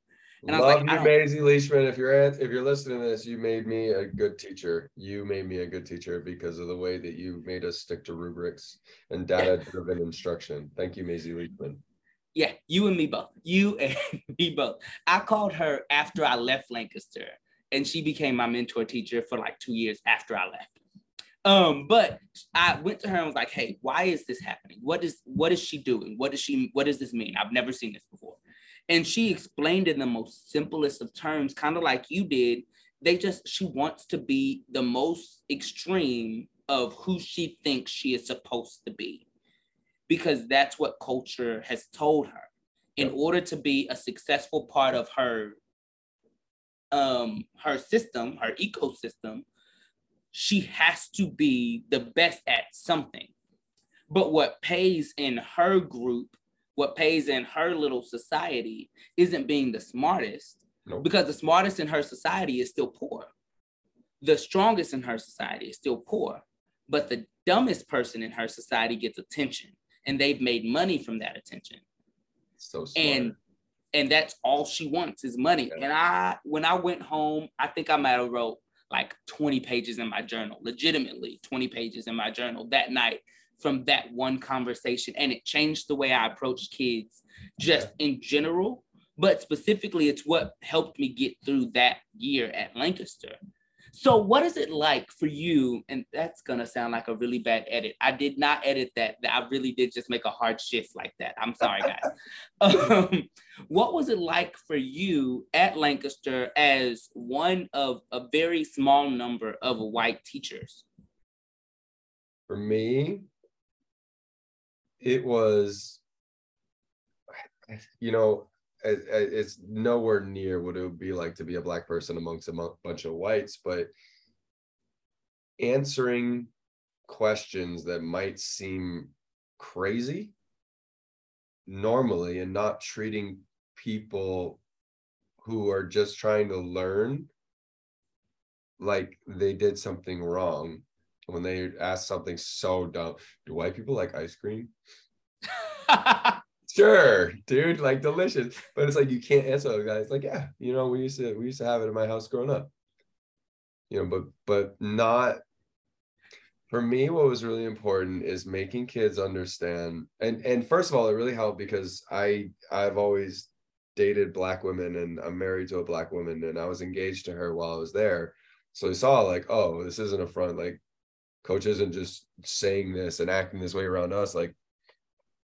And Love I was like, you, Maisie Leachman. If you're at, if you're listening to this, you made me a good teacher. You made me a good teacher because of the way that you made us stick to rubrics and data-driven instruction. Thank you, Maisie Leachman. Yeah, you and me both. You and me both. I called her after I left Lancaster, and she became my mentor teacher for like two years after I left. Um, but I went to her and was like, "Hey, why is this happening? What is what is she doing? What does she what does this mean? I've never seen this before." And she explained in the most simplest of terms, kind of like you did. They just, she wants to be the most extreme of who she thinks she is supposed to be. Because that's what culture has told her. In order to be a successful part of her um her system, her ecosystem, she has to be the best at something. But what pays in her group what pays in her little society isn't being the smartest nope. because the smartest in her society is still poor. The strongest in her society is still poor, but the dumbest person in her society gets attention and they've made money from that attention. So smart. And and that's all she wants is money. Yeah. And I when I went home, I think I might have wrote like 20 pages in my journal, legitimately 20 pages in my journal that night from that one conversation and it changed the way I approach kids just in general but specifically it's what helped me get through that year at Lancaster. So what is it like for you and that's going to sound like a really bad edit. I did not edit that. I really did just make a hard shift like that. I'm sorry guys. um, what was it like for you at Lancaster as one of a very small number of white teachers? For me, it was you know it's nowhere near what it would be like to be a black person amongst a bunch of whites but answering questions that might seem crazy normally and not treating people who are just trying to learn like they did something wrong when they ask something so dumb. Do white people like ice cream? sure, dude, like delicious. But it's like you can't answer those guys. Like, yeah, you know, we used to we used to have it in my house growing up. You know, but but not for me what was really important is making kids understand and and first of all it really helped because i i've always dated black women and i'm married to a black woman and i was engaged to her while i was there so I saw like oh this isn't a front like coach isn't just saying this and acting this way around us like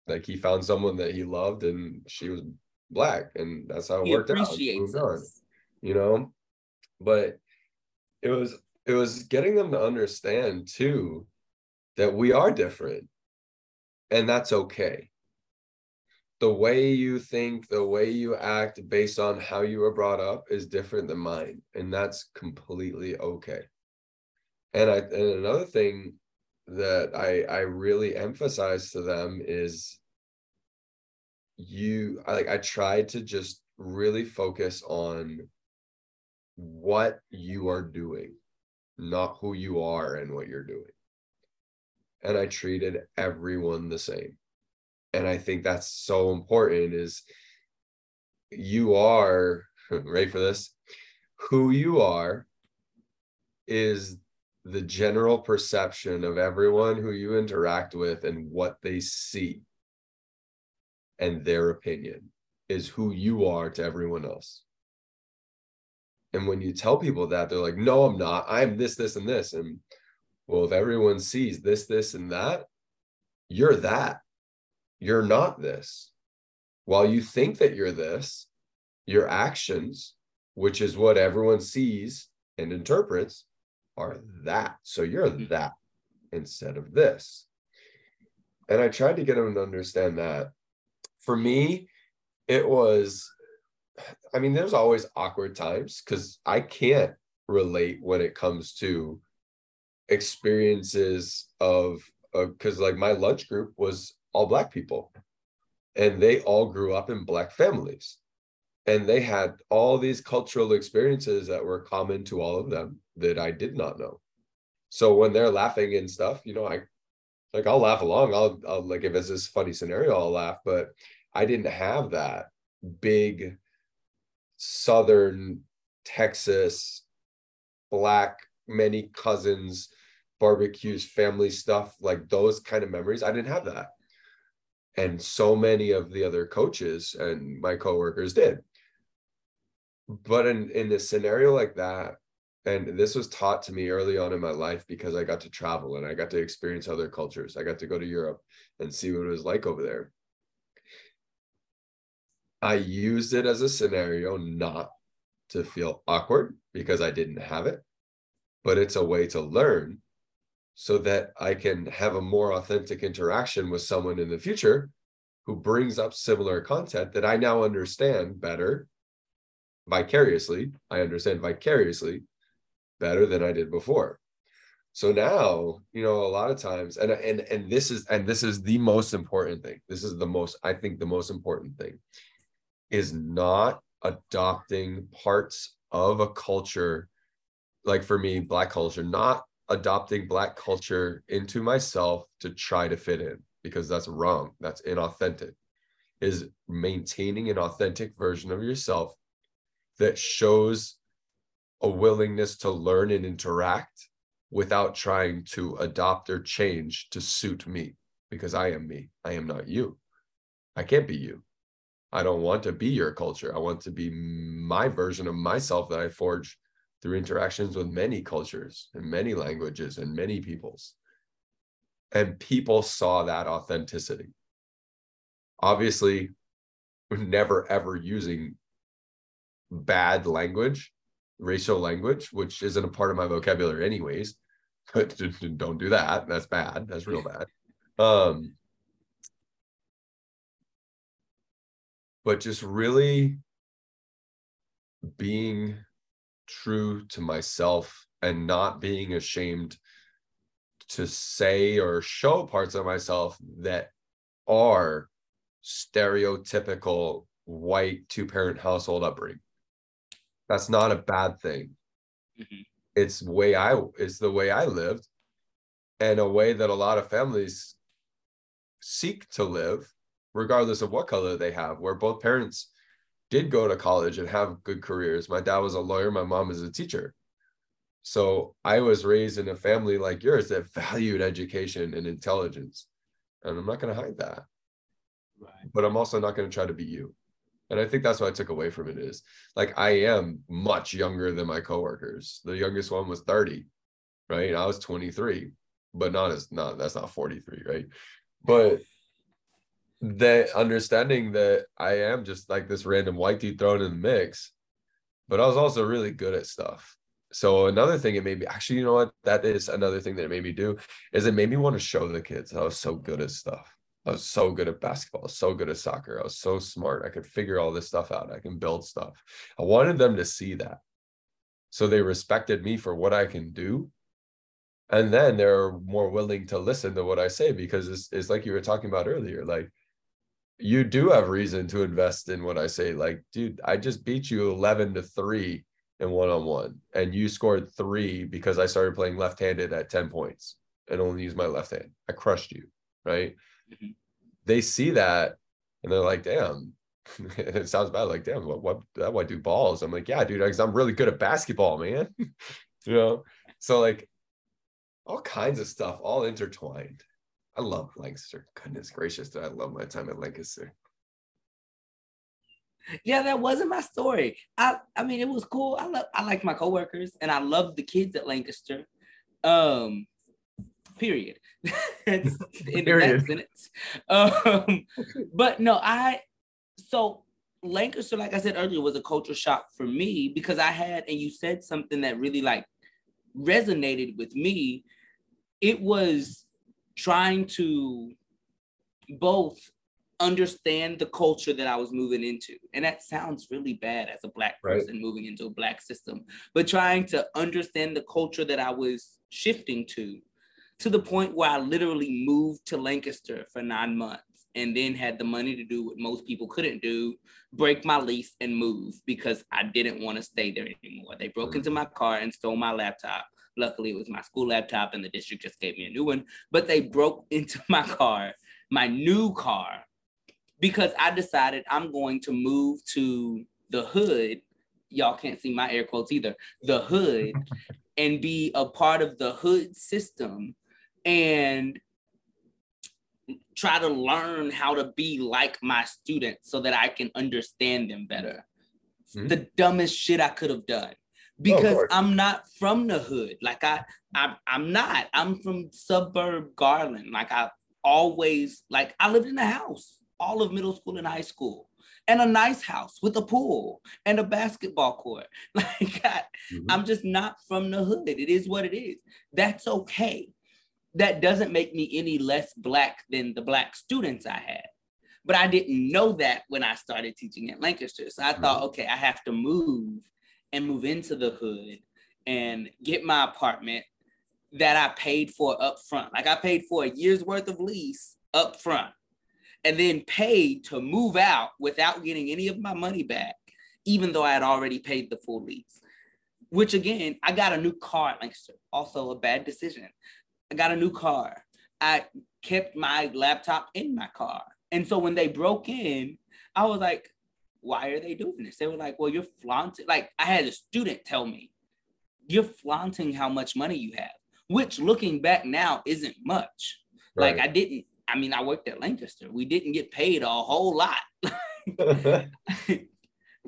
like he found someone that he loved and she was black and that's how it he worked out. On, you know? But it was it was getting them to understand too that we are different and that's okay. The way you think the way you act based on how you were brought up is different than mine and that's completely okay and I and another thing that I I really emphasize to them is you I like I tried to just really focus on what you are doing, not who you are and what you're doing. And I treated everyone the same. And I think that's so important is you are ready for this who you are is the general perception of everyone who you interact with and what they see and their opinion is who you are to everyone else. And when you tell people that, they're like, no, I'm not. I'm this, this, and this. And well, if everyone sees this, this, and that, you're that. You're not this. While you think that you're this, your actions, which is what everyone sees and interprets, are that. So you're mm-hmm. that instead of this. And I tried to get him to understand that. For me, it was, I mean, there's always awkward times because I can't relate when it comes to experiences of, because like my lunch group was all Black people and they all grew up in Black families and they had all these cultural experiences that were common to all of them that I did not know. So when they're laughing and stuff, you know, I like I'll laugh along. I'll, I'll like if it's this funny scenario, I'll laugh. But I didn't have that big southern Texas black many cousins barbecues family stuff like those kind of memories i didn't have that and so many of the other coaches and my coworkers did but in in a scenario like that and this was taught to me early on in my life because i got to travel and i got to experience other cultures i got to go to europe and see what it was like over there i used it as a scenario not to feel awkward because i didn't have it but it's a way to learn so that I can have a more authentic interaction with someone in the future who brings up similar content that I now understand better vicariously. I understand vicariously better than I did before. So now, you know, a lot of times, and and and this is and this is the most important thing. This is the most, I think, the most important thing is not adopting parts of a culture, like for me, black culture, not adopting black culture into myself to try to fit in because that's wrong that's inauthentic is maintaining an authentic version of yourself that shows a willingness to learn and interact without trying to adopt or change to suit me because I am me. I am not you. I can't be you. I don't want to be your culture. I want to be my version of myself that I forge through interactions with many cultures and many languages and many peoples. And people saw that authenticity. Obviously, never ever using bad language, racial language, which isn't a part of my vocabulary, anyways. But don't do that. That's bad. That's real bad. Um, but just really being true to myself and not being ashamed to say or show parts of myself that are stereotypical white two parent household upbringing. That's not a bad thing. Mm-hmm. It's way I it's the way I lived and a way that a lot of families seek to live regardless of what color they have where both parents did go to college and have good careers. My dad was a lawyer, my mom is a teacher. So I was raised in a family like yours that valued education and intelligence. And I'm not going to hide that. Right. But I'm also not going to try to be you. And I think that's what I took away from it is like I am much younger than my coworkers. The youngest one was 30, right? I was 23, but not as not that's not 43, right? But that understanding that I am just like this random white dude thrown in the mix, but I was also really good at stuff. So another thing it made me actually, you know what? That is another thing that it made me do is it made me want to show the kids I was so good at stuff. I was so good at basketball, so good at soccer. I was so smart. I could figure all this stuff out. I can build stuff. I wanted them to see that. So they respected me for what I can do. And then they're more willing to listen to what I say because it's, it's like you were talking about earlier. Like you do have reason to invest in what I say. Like, dude, I just beat you 11 to 3 in one on one, and you scored three because I started playing left handed at 10 points and only used my left hand. I crushed you, right? Mm-hmm. They see that and they're like, damn, it sounds bad. Like, damn, what, what that white do balls? I'm like, yeah, dude, because I'm really good at basketball, man. you know, so like all kinds of stuff all intertwined. I love Lancaster. Goodness gracious, did I love my time at Lancaster. Yeah, that wasn't my story. I I mean, it was cool. I love I like my coworkers and I love the kids at Lancaster. Um, period. in period. the sentence. Um, but no, I so Lancaster, like I said earlier, was a culture shock for me because I had, and you said something that really like resonated with me. It was trying to both understand the culture that I was moving into. And that sounds really bad as a black person right. moving into a black system, but trying to understand the culture that I was shifting to, to the point where I literally moved to Lancaster for nine months and then had the money to do what most people couldn't do break my lease and move because I didn't want to stay there anymore. They broke into my car and stole my laptop. Luckily, it was my school laptop, and the district just gave me a new one. But they broke into my car, my new car, because I decided I'm going to move to the hood. Y'all can't see my air quotes either. The hood and be a part of the hood system and try to learn how to be like my students so that I can understand them better. Mm-hmm. The dumbest shit I could have done because oh, I'm not from the hood. Like I, I, I'm not. I'm from suburb Garland. Like I always like I lived in a house all of middle school and high school and a nice house with a pool and a basketball court. Like I, mm-hmm. I'm just not from the hood. It is what it is. That's okay that doesn't make me any less black than the black students I had. But I didn't know that when I started teaching at Lancaster. So I thought, mm-hmm. okay, I have to move and move into the hood and get my apartment that I paid for up front. Like I paid for a year's worth of lease up front and then paid to move out without getting any of my money back, even though I had already paid the full lease. Which again, I got a new car at Lancaster. Also a bad decision. I got a new car. I kept my laptop in my car. And so when they broke in, I was like, why are they doing this? They were like, well, you're flaunting. Like I had a student tell me, you're flaunting how much money you have, which looking back now isn't much. Right. Like I didn't, I mean, I worked at Lancaster. We didn't get paid a whole lot.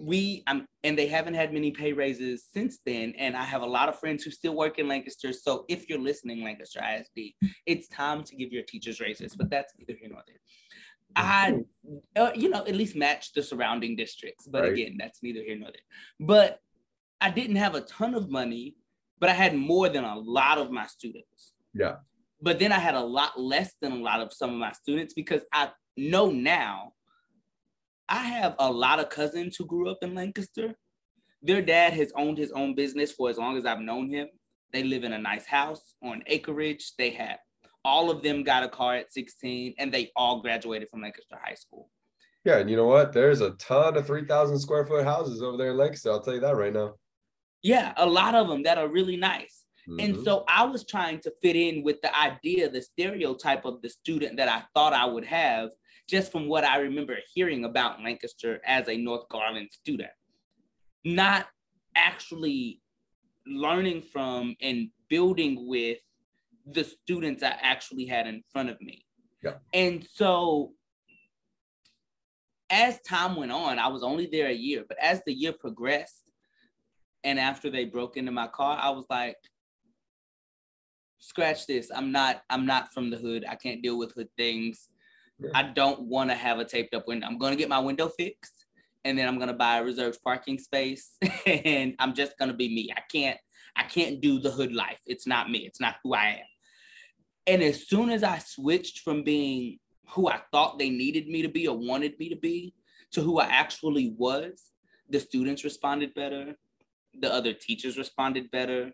we um, and they haven't had many pay raises since then and i have a lot of friends who still work in lancaster so if you're listening lancaster isd it's time to give your teachers raises but that's neither here nor there. I uh, you know at least match the surrounding districts but right. again that's neither here nor there. But i didn't have a ton of money but i had more than a lot of my students. Yeah. But then i had a lot less than a lot of some of my students because i know now I have a lot of cousins who grew up in Lancaster. Their dad has owned his own business for as long as I've known him. They live in a nice house on acreage. They have all of them got a car at 16 and they all graduated from Lancaster High School. Yeah, and you know what? There's a ton of 3,000 square foot houses over there in Lancaster. I'll tell you that right now. Yeah, a lot of them that are really nice. Mm-hmm. And so I was trying to fit in with the idea, the stereotype of the student that I thought I would have just from what I remember hearing about Lancaster as a North Garland student, not actually learning from and building with the students I actually had in front of me. Yeah. And so as time went on, I was only there a year, but as the year progressed, and after they broke into my car, I was like, scratch this. I'm not, I'm not from the hood. I can't deal with hood things. I don't want to have a taped up window. I'm going to get my window fixed and then I'm going to buy a reserved parking space and I'm just going to be me. I can't I can't do the hood life. It's not me. It's not who I am. And as soon as I switched from being who I thought they needed me to be or wanted me to be to who I actually was, the students responded better, the other teachers responded better.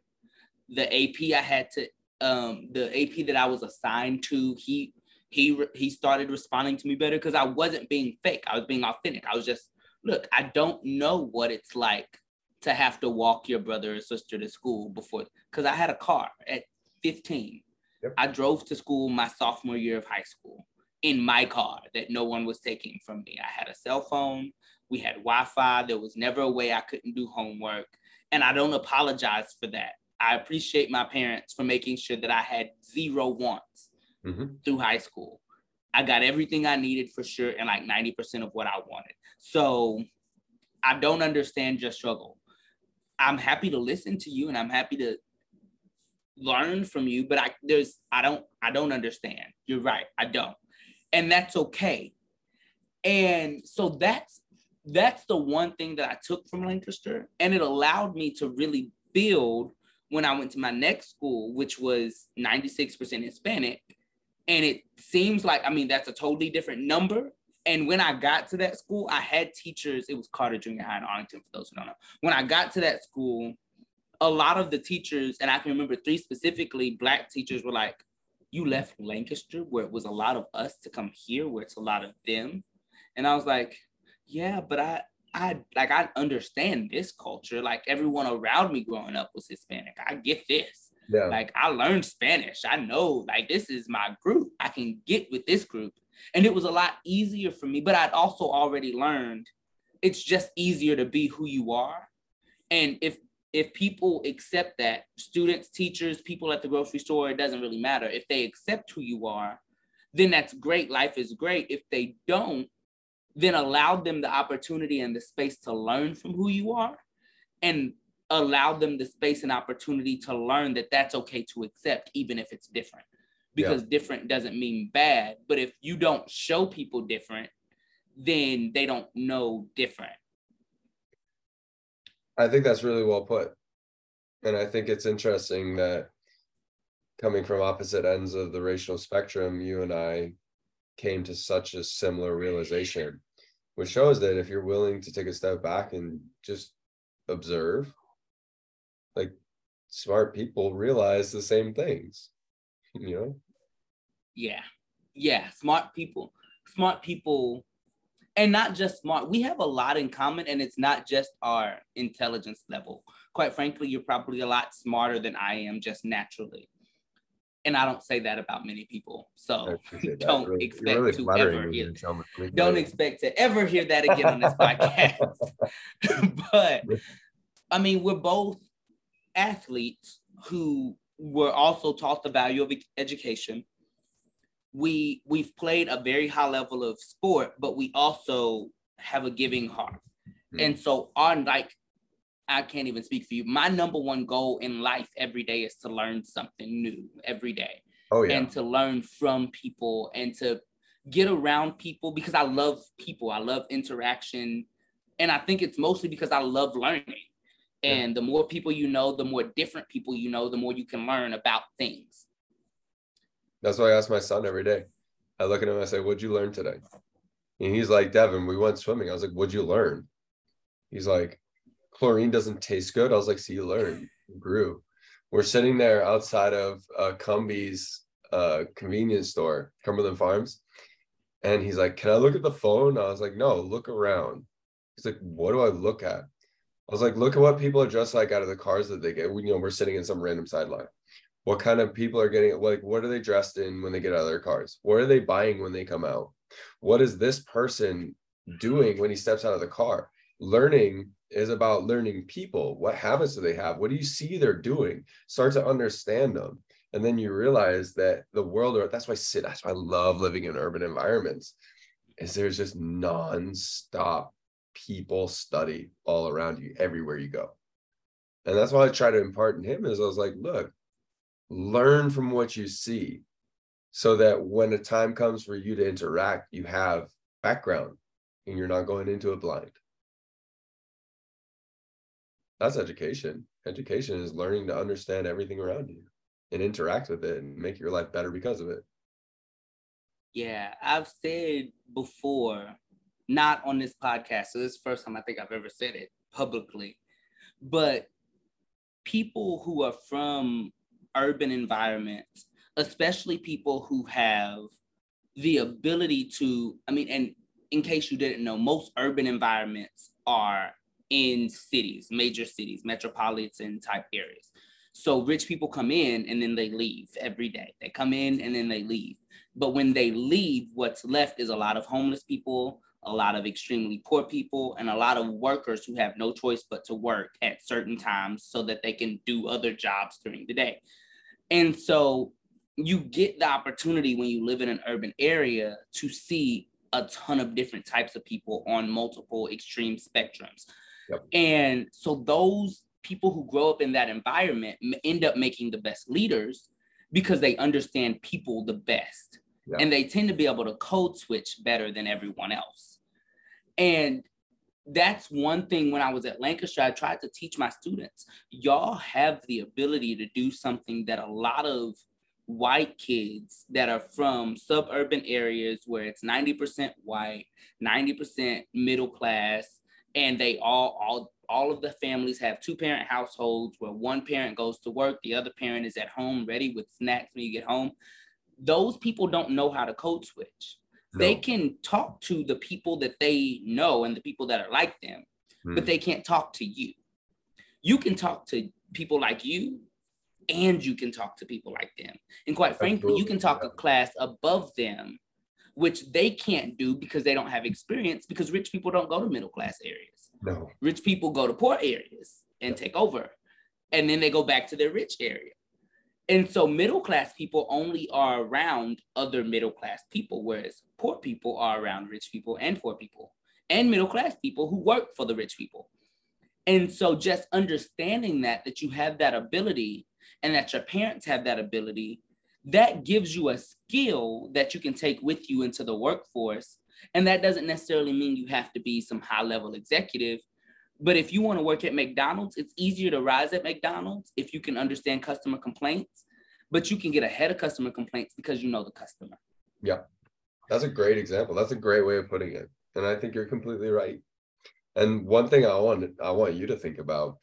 The AP I had to um the AP that I was assigned to, he he he started responding to me better because I wasn't being fake. I was being authentic. I was just, look, I don't know what it's like to have to walk your brother or sister to school before because I had a car at 15. Yep. I drove to school my sophomore year of high school in my car that no one was taking from me. I had a cell phone, we had Wi-Fi, there was never a way I couldn't do homework. And I don't apologize for that. I appreciate my parents for making sure that I had zero wants mm-hmm. through high school. I got everything I needed for sure and like 90% of what I wanted. So I don't understand your struggle. I'm happy to listen to you and I'm happy to learn from you, but I there's I don't I don't understand. You're right. I don't. And that's okay. And so that's that's the one thing that I took from Lancaster and it allowed me to really build when I went to my next school, which was 96% Hispanic and it seems like, I mean, that's a totally different number. And when I got to that school, I had teachers, it was Carter Junior High in Arlington, for those who don't know. When I got to that school, a lot of the teachers, and I can remember three specifically, Black teachers were like, you left Lancaster where it was a lot of us to come here where it's a lot of them. And I was like, yeah, but I I like I understand this culture. Like everyone around me growing up was Hispanic. I get this. Yeah. Like I learned Spanish. I know like this is my group. I can get with this group. And it was a lot easier for me, but I'd also already learned it's just easier to be who you are. And if if people accept that, students, teachers, people at the grocery store, it doesn't really matter. If they accept who you are, then that's great. Life is great. If they don't, then allow them the opportunity and the space to learn from who you are and allow them the space and opportunity to learn that that's okay to accept, even if it's different. Because yeah. different doesn't mean bad. But if you don't show people different, then they don't know different. I think that's really well put. And I think it's interesting that coming from opposite ends of the racial spectrum, you and I came to such a similar realization, which shows that if you're willing to take a step back and just observe, like smart people realize the same things, you know? Yeah. Yeah. Smart people. Smart people and not just smart. We have a lot in common, and it's not just our intelligence level. Quite frankly, you're probably a lot smarter than I am just naturally. And I don't say that about many people. So don't really, expect really to ever hear don't expect to ever hear that again on this podcast. but I mean, we're both athletes who were also taught the value of education we we've played a very high level of sport, but we also have a giving heart. Mm-hmm. And so on like I can't even speak for you. My number one goal in life every day is to learn something new every day. Oh, yeah. And to learn from people and to get around people because I love people. I love interaction. And I think it's mostly because I love learning. And yeah. the more people you know, the more different people you know, the more you can learn about things. That's why I ask my son every day. I look at him, I say, What'd you learn today? And he's like, Devin, we went swimming. I was like, What'd you learn? He's like, Chlorine doesn't taste good. I was like, See, you learned, you grew. We're sitting there outside of uh, Cumby's uh, convenience store, Cumberland Farms. And he's like, Can I look at the phone? I was like, No, look around. He's like, What do I look at? I was like, Look at what people are dressed like out of the cars that they get. We, you know, we're sitting in some random sideline. What kind of people are getting like what are they dressed in when they get out of their cars? What are they buying when they come out? What is this person doing when he steps out of the car? Learning is about learning people what habits do they have? What do you see they're doing? Start to understand them. And then you realize that the world that's why sit, that's why i love living in urban environments is there's just non-stop people study all around you everywhere you go and that's why i try to impart in him is i was like look learn from what you see so that when a time comes for you to interact, you have background and you're not going into it blind. That's education. Education is learning to understand everything around you and interact with it and make your life better because of it. Yeah, I've said before, not on this podcast. So this is first time I think I've ever said it publicly. But people who are from urban environments, especially people who have the ability to, I mean, and in case you didn't know, most urban environments are in cities, major cities, metropolitan type areas. So rich people come in and then they leave every day. They come in and then they leave. But when they leave, what's left is a lot of homeless people, a lot of extremely poor people, and a lot of workers who have no choice but to work at certain times so that they can do other jobs during the day. And so you get the opportunity when you live in an urban area to see a ton of different types of people on multiple extreme spectrums. Yep. And so those people who grow up in that environment end up making the best leaders because they understand people the best. Yep. And they tend to be able to code switch better than everyone else. And that's one thing when I was at Lancaster, I tried to teach my students, y'all have the ability to do something that a lot of white kids that are from suburban areas where it's 90% white, 90% middle class, and they all all all of the families have two parent households where one parent goes to work, the other parent is at home ready with snacks when you get home. those people don't know how to code switch. No. They can talk to the people that they know and the people that are like them, mm. but they can't talk to you. You can talk to people like you and you can talk to people like them. And quite frankly, Absolutely. you can talk a class above them, which they can't do because they don't have experience because rich people don't go to middle class areas. No. Rich people go to poor areas and yeah. take over. And then they go back to their rich area. And so middle class people only are around other middle class people, whereas poor people are around rich people and poor people and middle class people who work for the rich people. And so just understanding that, that you have that ability and that your parents have that ability, that gives you a skill that you can take with you into the workforce. And that doesn't necessarily mean you have to be some high level executive. But if you want to work at McDonald's, it's easier to rise at McDonald's if you can understand customer complaints, but you can get ahead of customer complaints because you know the customer. Yeah. That's a great example. That's a great way of putting it. And I think you're completely right. And one thing I want I want you to think about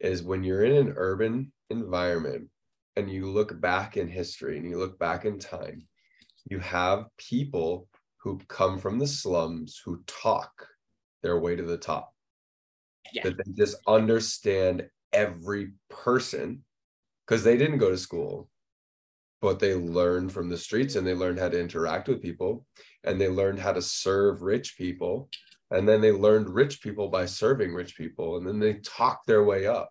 is when you're in an urban environment and you look back in history and you look back in time, you have people who come from the slums who talk their way to the top yeah. that they just understand every person because they didn't go to school but they learned from the streets and they learned how to interact with people and they learned how to serve rich people and then they learned rich people by serving rich people and then they talk their way up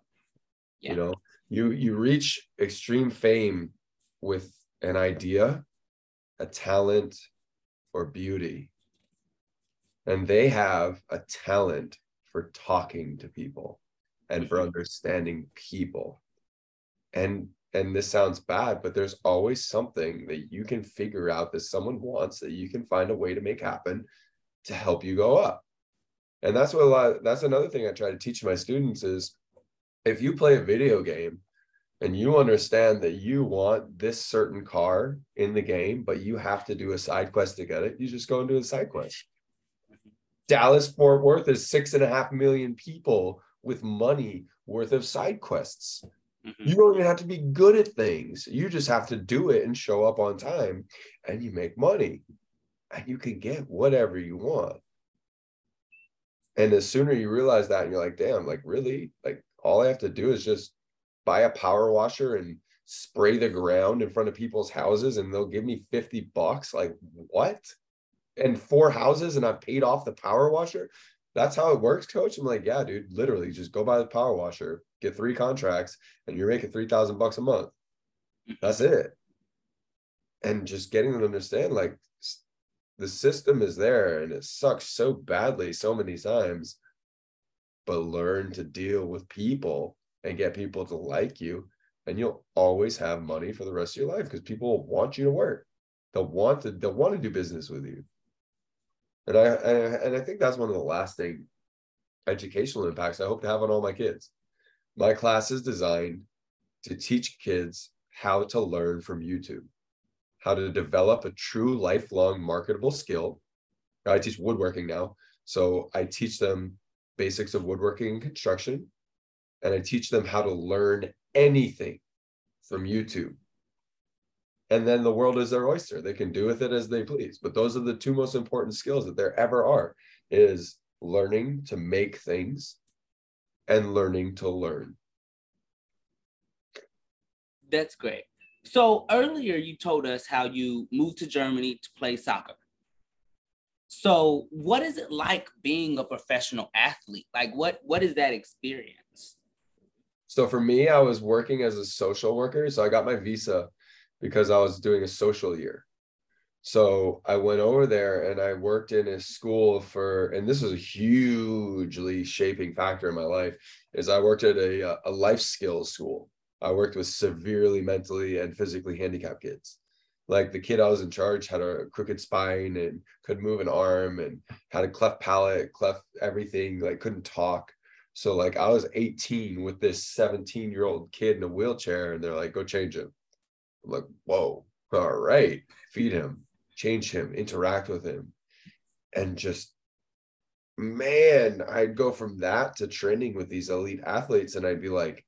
yeah. you know you you reach extreme fame with an idea a talent or beauty and they have a talent for talking to people and for mm-hmm. understanding people. And and this sounds bad but there's always something that you can figure out that someone wants that you can find a way to make happen to help you go up. And that's what a lot that's another thing i try to teach my students is if you play a video game and you understand that you want this certain car in the game but you have to do a side quest to get it you just go and do a side quest Dallas Fort Worth is six and a half million people with money worth of side quests. Mm-hmm. You don't even have to be good at things. You just have to do it and show up on time and you make money and you can get whatever you want. And the sooner you realize that, and you're like, damn, like really, like all I have to do is just buy a power washer and spray the ground in front of people's houses and they'll give me 50 bucks. Like, what? And four houses and I've paid off the power washer. That's how it works, coach. I'm like, yeah, dude, literally just go buy the power washer, get three contracts, and you're making 3,000 bucks a month. That's it. And just getting them to understand like the system is there and it sucks so badly so many times, but learn to deal with people and get people to like you. And you'll always have money for the rest of your life because people want you to work. They'll want to, they'll want to do business with you and I, and I think that's one of the lasting educational impacts I hope to have on all my kids. My class is designed to teach kids how to learn from YouTube, how to develop a true lifelong marketable skill. I teach woodworking now, so I teach them basics of woodworking and construction, and I teach them how to learn anything from YouTube and then the world is their oyster. They can do with it as they please. But those are the two most important skills that there ever are is learning to make things and learning to learn. That's great. So earlier you told us how you moved to germany to play soccer. So what is it like being a professional athlete? Like what what is that experience? So for me i was working as a social worker. So i got my visa because I was doing a social year. So I went over there and I worked in a school for, and this was a hugely shaping factor in my life, is I worked at a, uh, a life skills school. I worked with severely mentally and physically handicapped kids. Like the kid I was in charge had a crooked spine and couldn't move an arm and had a cleft palate, cleft everything, like couldn't talk. So like I was 18 with this 17 year old kid in a wheelchair and they're like, go change him. I'm like, whoa, all right, feed him, change him, interact with him. And just, man, I'd go from that to training with these elite athletes. And I'd be like,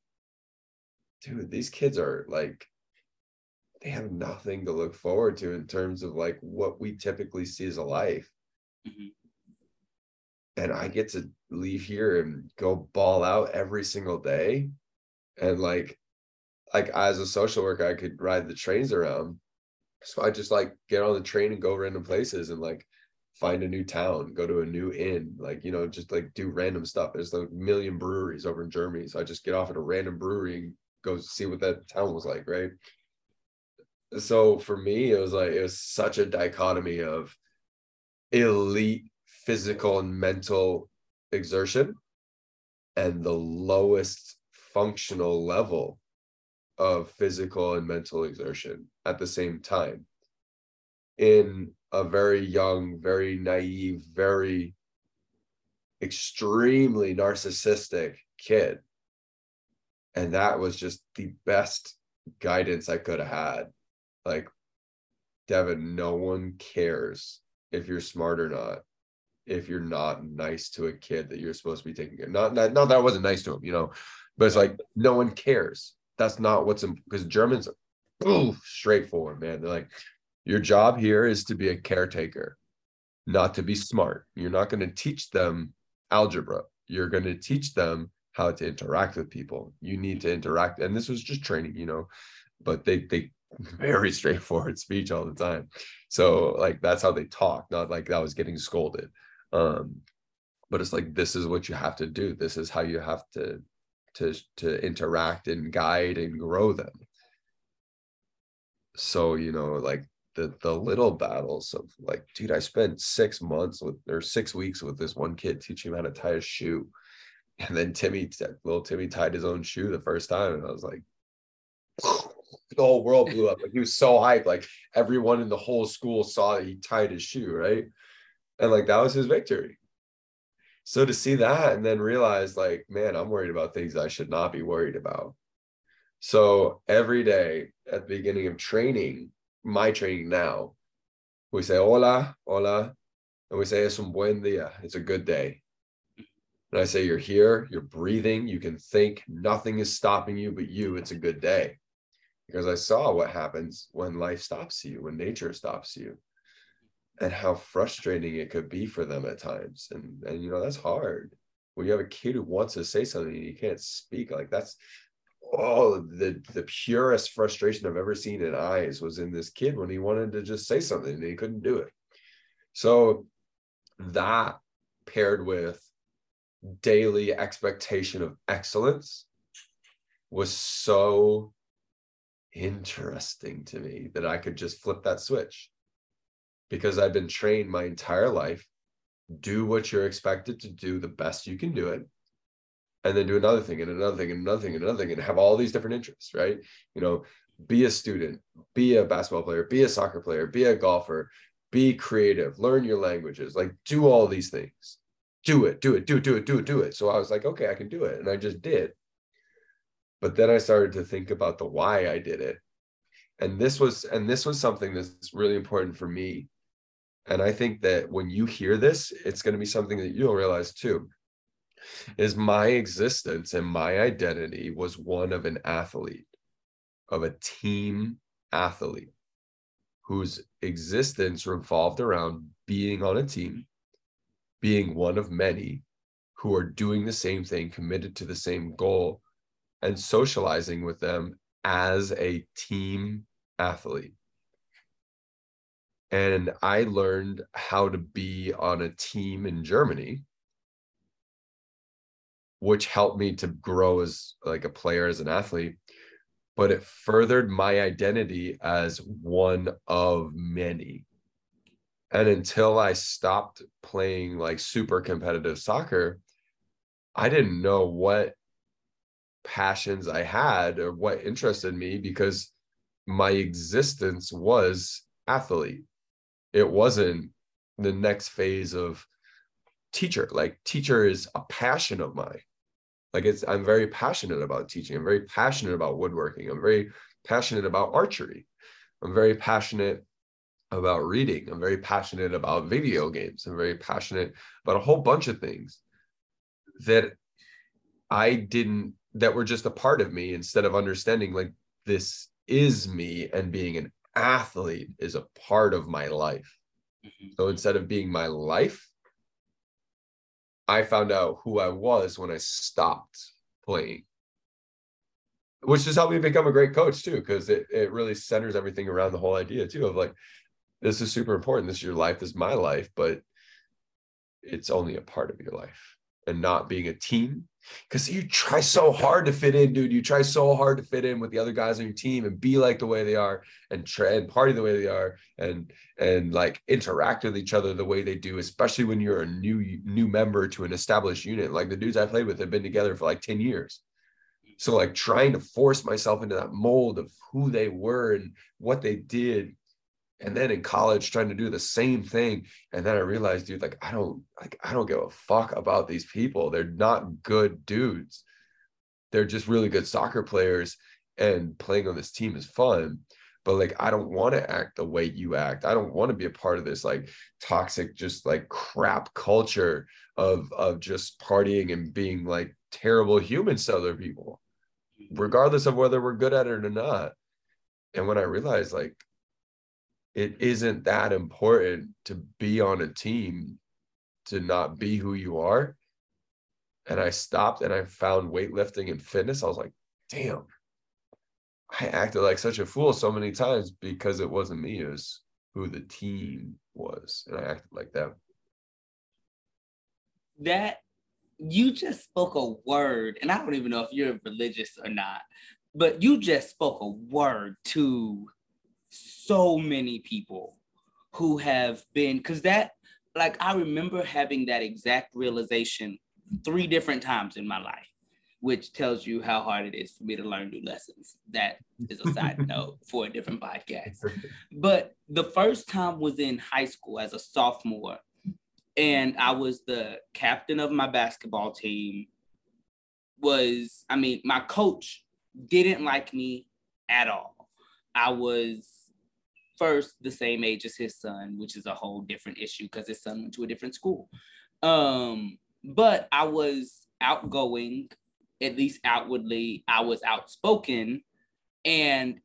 dude, these kids are like, they have nothing to look forward to in terms of like what we typically see as a life. Mm-hmm. And I get to leave here and go ball out every single day. And like, like as a social worker, I could ride the trains around. So I just like get on the train and go random places and like find a new town, go to a new inn, like, you know, just like do random stuff. There's a million breweries over in Germany. So I just get off at a random brewery and go see what that town was like, right? So for me, it was like, it was such a dichotomy of elite physical and mental exertion and the lowest functional level of physical and mental exertion at the same time in a very young, very naive, very extremely narcissistic kid. And that was just the best guidance I could have had. Like, Devin, no one cares if you're smart or not if you're not nice to a kid that you're supposed to be taking care not, not not that I wasn't nice to him, you know, but it's like no one cares. That's not what's because Germans ooh, straightforward, man. They're like, your job here is to be a caretaker, not to be smart. You're not going to teach them algebra. You're going to teach them how to interact with people. You need to interact. And this was just training, you know, but they, they, very straightforward speech all the time. So like that's how they talk, not like that was getting scolded. Um, but it's like this is what you have to do. This is how you have to to to interact and guide and grow them. So you know, like the the little battles of like, dude, I spent six months with or six weeks with this one kid teaching him how to tie a shoe. And then Timmy, little Timmy tied his own shoe the first time. And I was like, the whole world blew up. Like he was so hyped. Like everyone in the whole school saw that he tied his shoe, right? And like that was his victory. So to see that and then realize, like, man, I'm worried about things I should not be worried about. So every day at the beginning of training, my training now, we say hola, hola, and we say es un buen día. It's a good day. And I say you're here, you're breathing, you can think, nothing is stopping you but you. It's a good day. Because I saw what happens when life stops you, when nature stops you, and how frustrating it could be for them at times. And and you know, that's hard. When you have a kid who wants to say something and you can't speak, like that's oh the the purest frustration I've ever seen in eyes was in this kid when he wanted to just say something and he couldn't do it. So that paired with daily expectation of excellence was so interesting to me that I could just flip that switch because I've been trained my entire life do what you're expected to do the best you can do it and then do another thing and another thing and another thing and another thing and have all these different interests, right? You know, be a student, be a basketball player, be a soccer player, be a golfer, be creative, learn your languages, like do all these things. Do it, do it, do it, do it, do it, do it. So I was like, okay, I can do it. And I just did. But then I started to think about the why I did it. And this was, and this was something that's really important for me. And I think that when you hear this, it's going to be something that you'll realize too is my existence and my identity was one of an athlete, of a team athlete whose existence revolved around being on a team, being one of many who are doing the same thing, committed to the same goal, and socializing with them as a team athlete. And I learned how to be on a team in Germany which helped me to grow as like a player as an athlete but it furthered my identity as one of many. And until i stopped playing like super competitive soccer i didn't know what passions i had or what interested me because my existence was athlete it wasn't the next phase of teacher. Like teacher is a passion of mine. Like it's i'm very passionate about teaching. I'm very passionate about woodworking. I'm very passionate about archery. I'm very passionate about reading. I'm very passionate about video games. I'm very passionate about a whole bunch of things that i didn't that were just a part of me instead of understanding like this is me and being an athlete is a part of my life. Mm-hmm. So instead of being my life, I found out who I was when I stopped playing. Which has helped me become a great coach too, because it, it really centers everything around the whole idea too of like, this is super important. This is your life, this is my life, but it's only a part of your life and not being a team because you try so hard to fit in, dude. You try so hard to fit in with the other guys on your team and be like the way they are and try and party the way they are and and like interact with each other the way they do, especially when you're a new new member to an established unit. Like the dudes I played with have been together for like 10 years. So like trying to force myself into that mold of who they were and what they did and then in college trying to do the same thing and then i realized dude like i don't like i don't give a fuck about these people. They're not good dudes. They're just really good soccer players and playing on this team is fun but like i don't want to act the way you act. I don't want to be a part of this like toxic just like crap culture of of just partying and being like terrible humans to other people regardless of whether we're good at it or not. And when i realized like it isn't that important to be on a team to not be who you are. And I stopped and I found weightlifting and fitness. I was like, damn, I acted like such a fool so many times because it wasn't me, it was who the team was. And I acted like that. That you just spoke a word, and I don't even know if you're religious or not, but you just spoke a word to so many people who have been because that like I remember having that exact realization three different times in my life, which tells you how hard it is for me to learn new lessons. That is a side note for a different podcast. But the first time was in high school as a sophomore, and I was the captain of my basketball team. Was I mean, my coach didn't like me at all. I was first the same age as his son, which is a whole different issue because his son went to a different school. Um, but I was outgoing, at least outwardly, I was outspoken, and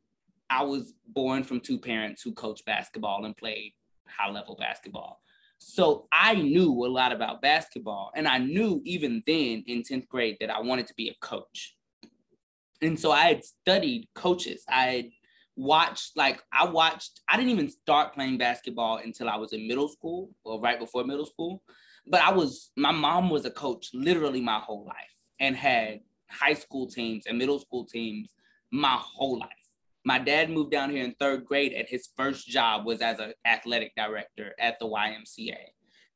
I was born from two parents who coached basketball and played high level basketball. So I knew a lot about basketball, and I knew even then in 10th grade that I wanted to be a coach. And so I had studied coaches. I had watched like I watched I didn't even start playing basketball until I was in middle school or right before middle school. But I was my mom was a coach literally my whole life and had high school teams and middle school teams my whole life. My dad moved down here in third grade and his first job was as an athletic director at the YMCA.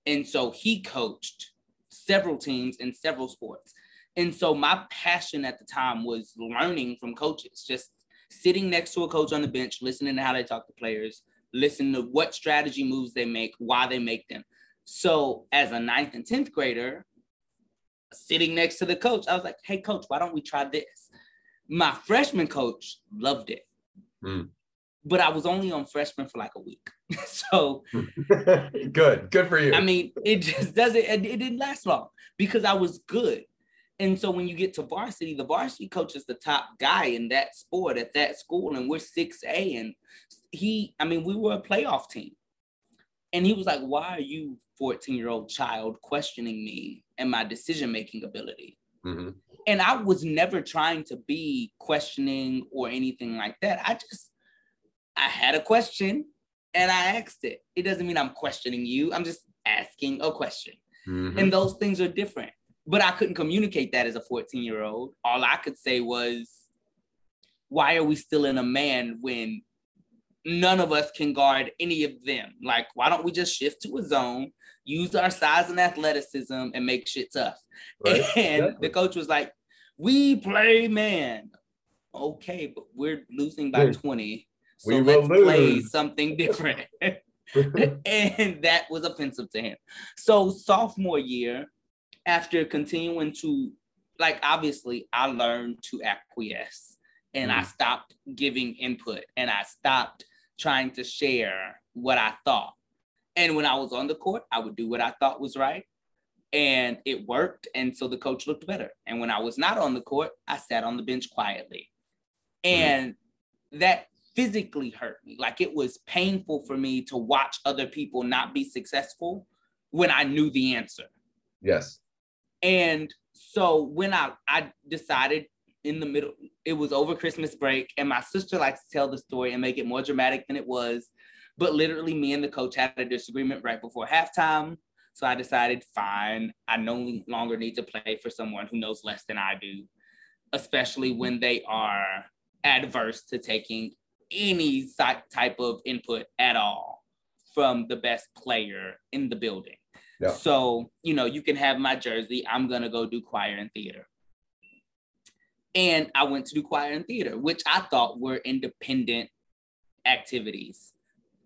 And so he coached several teams in several sports. And so my passion at the time was learning from coaches, just sitting next to a coach on the bench, listening to how they talk to players, listening to what strategy moves they make, why they make them. So as a ninth and 10th grader, sitting next to the coach, I was like, hey, coach, why don't we try this? My freshman coach loved it. Mm. But I was only on freshman for like a week. so good, good for you. I mean, it just doesn't, it, it didn't last long because I was good. And so when you get to varsity, the varsity coach is the top guy in that sport at that school, and we're 6A. And he, I mean, we were a playoff team. And he was like, Why are you, 14 year old child, questioning me and my decision making ability? Mm-hmm. And I was never trying to be questioning or anything like that. I just, I had a question and I asked it. It doesn't mean I'm questioning you, I'm just asking a question. Mm-hmm. And those things are different but I couldn't communicate that as a 14 year old. All I could say was, why are we still in a man when none of us can guard any of them? Like, why don't we just shift to a zone, use our size and athleticism, and make shit tough? Right. And exactly. the coach was like, we play man. Okay, but we're losing by 20. So we let's play something different. and that was offensive to him. So sophomore year, after continuing to like obviously I learned to acquiesce and mm. I stopped giving input and I stopped trying to share what I thought. And when I was on the court, I would do what I thought was right. And it worked. And so the coach looked better. And when I was not on the court, I sat on the bench quietly. Mm. And that physically hurt me. Like it was painful for me to watch other people not be successful when I knew the answer. Yes. And so when I I decided in the middle, it was over Christmas break, and my sister likes to tell the story and make it more dramatic than it was. But literally, me and the coach had a disagreement right before halftime. So I decided, fine, I no longer need to play for someone who knows less than I do, especially when they are adverse to taking any type of input at all from the best player in the building. Yeah. So, you know, you can have my jersey. I'm going to go do choir and theater. And I went to do choir and theater, which I thought were independent activities.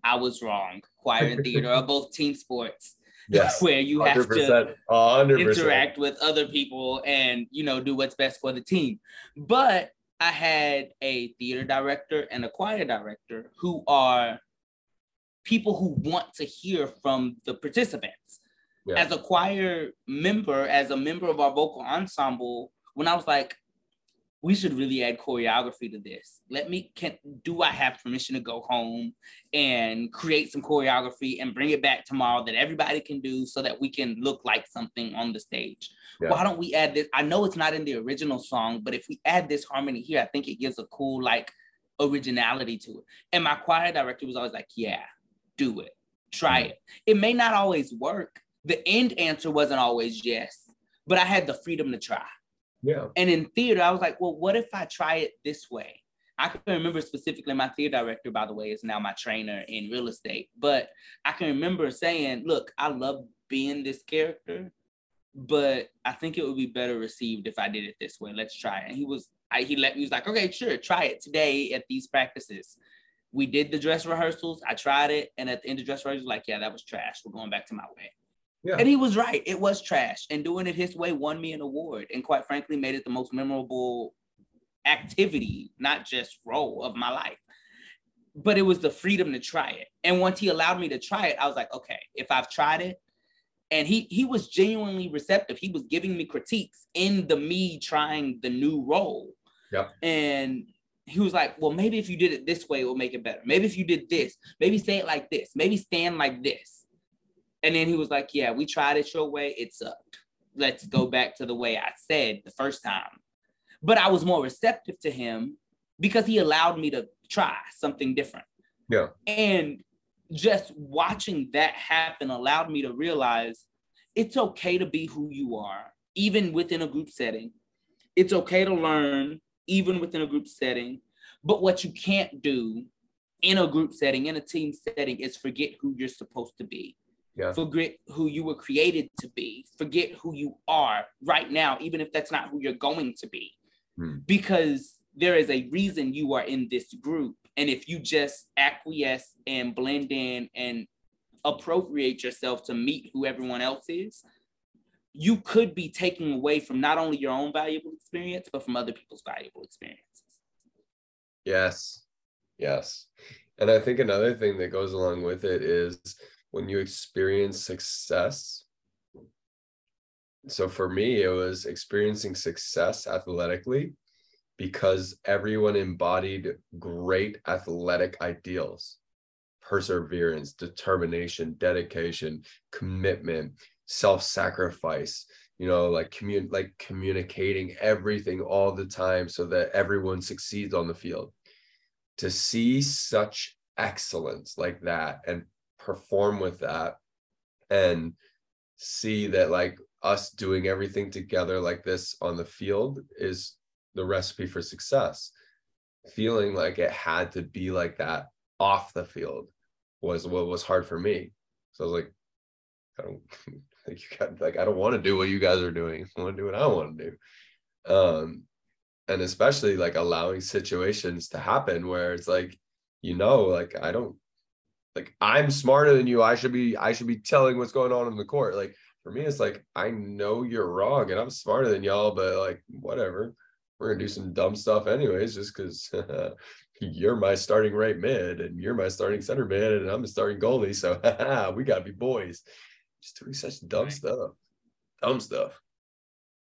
I was wrong. Choir and theater are both team sports. Yes, where you have to 100%. interact with other people and you know do what's best for the team. But I had a theater director and a choir director who are people who want to hear from the participants. Yeah. As a choir member, as a member of our vocal ensemble, when I was like, we should really add choreography to this. Let me can do I have permission to go home and create some choreography and bring it back tomorrow that everybody can do so that we can look like something on the stage. Yeah. Why don't we add this? I know it's not in the original song, but if we add this harmony here, I think it gives a cool like originality to it. And my choir director was always like, "Yeah, do it. Try mm-hmm. it. It may not always work. The end answer wasn't always yes, but I had the freedom to try." Yeah. And in theater, I was like, well, what if I try it this way? I can remember specifically my theater director, by the way, is now my trainer in real estate. But I can remember saying, look, I love being this character, but I think it would be better received if I did it this way. Let's try it. And he was, I, he let me, he was like, okay, sure, try it today at these practices. We did the dress rehearsals. I tried it. And at the end of dress rehearsals, like, yeah, that was trash. We're going back to my way. Yeah. And he was right. It was trash. And doing it his way won me an award. And quite frankly, made it the most memorable activity, not just role of my life. But it was the freedom to try it. And once he allowed me to try it, I was like, okay, if I've tried it, and he he was genuinely receptive. He was giving me critiques in the me trying the new role. Yeah. And he was like, well, maybe if you did it this way, it will make it better. Maybe if you did this, maybe say it like this, maybe stand like this. And then he was like, Yeah, we tried it your way. It sucked. Let's go back to the way I said the first time. But I was more receptive to him because he allowed me to try something different. Yeah. And just watching that happen allowed me to realize it's okay to be who you are, even within a group setting. It's okay to learn, even within a group setting. But what you can't do in a group setting, in a team setting, is forget who you're supposed to be. Yeah. Forget who you were created to be. Forget who you are right now, even if that's not who you're going to be. Hmm. Because there is a reason you are in this group. And if you just acquiesce and blend in and appropriate yourself to meet who everyone else is, you could be taking away from not only your own valuable experience, but from other people's valuable experiences. Yes. Yes. And I think another thing that goes along with it is when you experience success so for me it was experiencing success athletically because everyone embodied great athletic ideals. Perseverance determination dedication commitment self-sacrifice you know like commun like communicating everything all the time so that everyone succeeds on the field. To see such excellence like that and perform with that and see that like us doing everything together like this on the field is the recipe for success. Feeling like it had to be like that off the field was what was hard for me. So i was like i don't like you got like i don't want to do what you guys are doing. I want to do what i want to do. Um and especially like allowing situations to happen where it's like you know like i don't like I'm smarter than you. I should be I should be telling what's going on in the court. Like for me, it's like I know you're wrong and I'm smarter than y'all, but like whatever. We're gonna do some dumb stuff anyways, just because you're my starting right mid and you're my starting center mid and I'm the starting goalie. So we gotta be boys. Just doing such dumb right. stuff. Dumb stuff.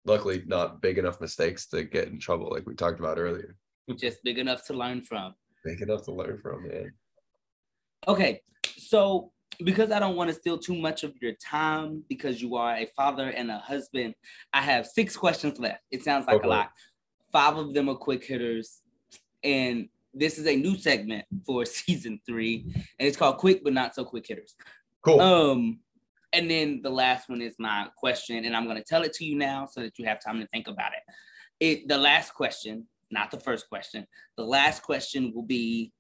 Luckily, not big enough mistakes to get in trouble, like we talked about earlier. Just big enough to learn from. Big enough to learn from, man. Okay, so because I don't want to steal too much of your time because you are a father and a husband, I have six questions left. It sounds like okay. a lot. Five of them are quick hitters. And this is a new segment for season three. And it's called Quick But Not So Quick Hitters. Cool. Um, and then the last one is my question, and I'm gonna tell it to you now so that you have time to think about it. It the last question, not the first question. The last question will be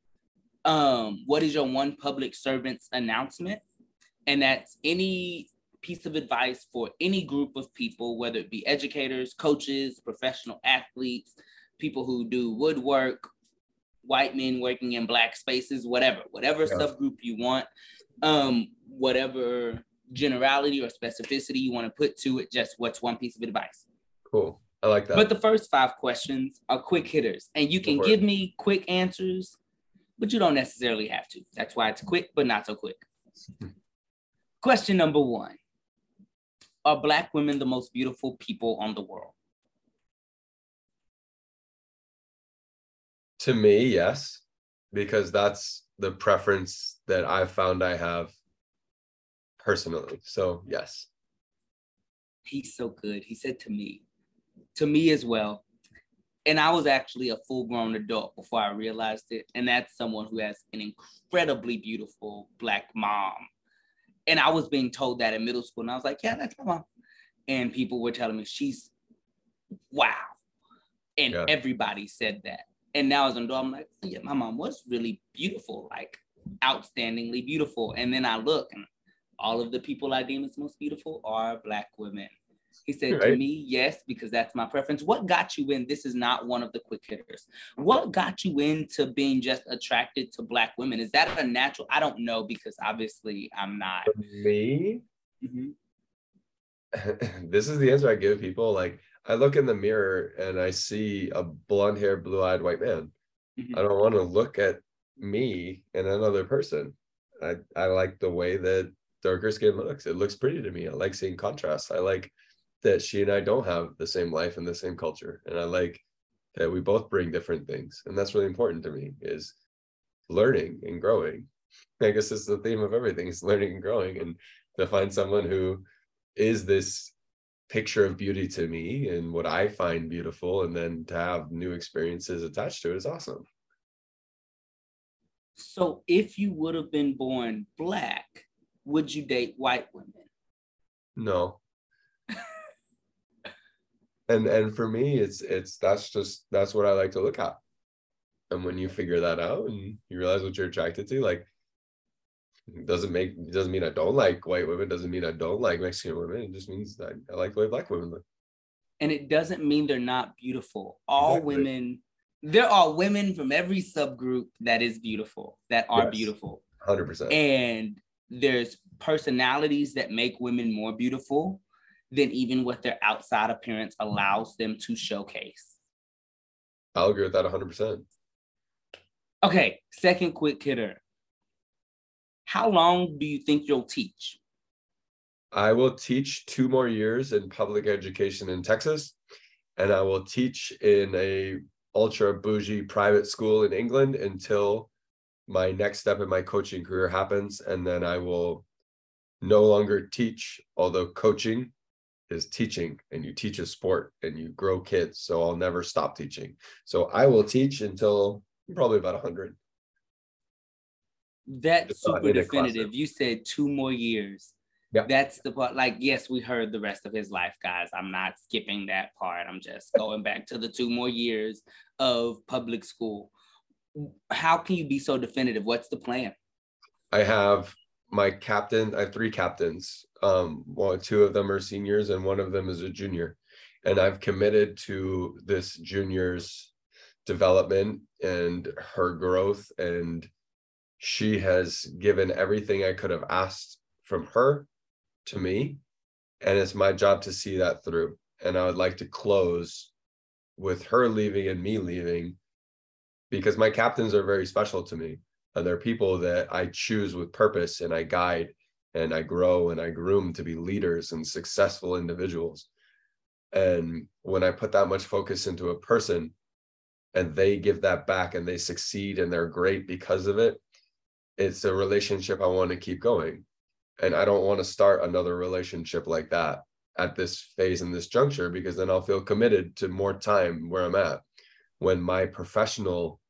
um, what is your one public servant's announcement? And that's any piece of advice for any group of people, whether it be educators, coaches, professional athletes, people who do woodwork, white men working in black spaces, whatever, whatever yeah. subgroup you want, um, whatever generality or specificity you want to put to it, just what's one piece of advice. Cool. I like that. But the first five questions are quick hitters, and you can give me quick answers but you don't necessarily have to. That's why it's quick, but not so quick. Hmm. Question number one Are Black women the most beautiful people on the world? To me, yes, because that's the preference that I've found I have personally. So, yes. He's so good. He said to me, to me as well, and I was actually a full grown adult before I realized it. And that's someone who has an incredibly beautiful black mom. And I was being told that in middle school. And I was like, yeah, that's my mom. And people were telling me, she's wow. And yeah. everybody said that. And now as an adult, I'm like, oh, yeah, my mom was really beautiful, like outstandingly beautiful. And then I look and all of the people I deem as most beautiful are black women. He said right. to me, yes, because that's my preference. What got you in? This is not one of the quick hitters. What got you into being just attracted to Black women? Is that a natural? I don't know because obviously I'm not. For me, mm-hmm. this is the answer I give people. Like, I look in the mirror and I see a blonde haired, blue eyed white man. Mm-hmm. I don't want to look at me and another person. I, I like the way that darker skin looks. It looks pretty to me. I like seeing contrast. I like that she and I don't have the same life and the same culture. And I like that we both bring different things. And that's really important to me is learning and growing. I guess it's the theme of everything is learning and growing. And to find someone who is this picture of beauty to me and what I find beautiful, and then to have new experiences attached to it is awesome. So if you would have been born black, would you date white women? No and and for me it's it's that's just that's what i like to look at. And when you figure that out and you realize what you're attracted to like doesn't make doesn't mean i don't like white women doesn't mean i don't like mexican women. It just means that i like the way black women look. And it doesn't mean they're not beautiful. All exactly. women there are women from every subgroup that is beautiful that are yes, beautiful. 100% and there's personalities that make women more beautiful than even what their outside appearance allows them to showcase. I'll agree with that 100%. Okay, second quick hitter. How long do you think you'll teach? I will teach two more years in public education in Texas, and I will teach in a ultra bougie private school in England until my next step in my coaching career happens, and then I will no longer teach, although coaching is teaching and you teach a sport and you grow kids. So I'll never stop teaching. So I will teach until probably about 100. That's super definitive. You said two more years. Yeah. That's the part. Like, yes, we heard the rest of his life, guys. I'm not skipping that part. I'm just going back to the two more years of public school. How can you be so definitive? What's the plan? I have my captain, I have three captains. Um, well, two of them are seniors and one of them is a junior. And I've committed to this junior's development and her growth. And she has given everything I could have asked from her to me. And it's my job to see that through. And I would like to close with her leaving and me leaving because my captains are very special to me and they're people that I choose with purpose and I guide and I grow and I groom to be leaders and successful individuals. And when I put that much focus into a person, and they give that back and they succeed and they're great because of it it's a relationship i want to keep going and i don't want to start another relationship like that at this phase in this juncture because then i'll feel committed to more time where i'm at when my professional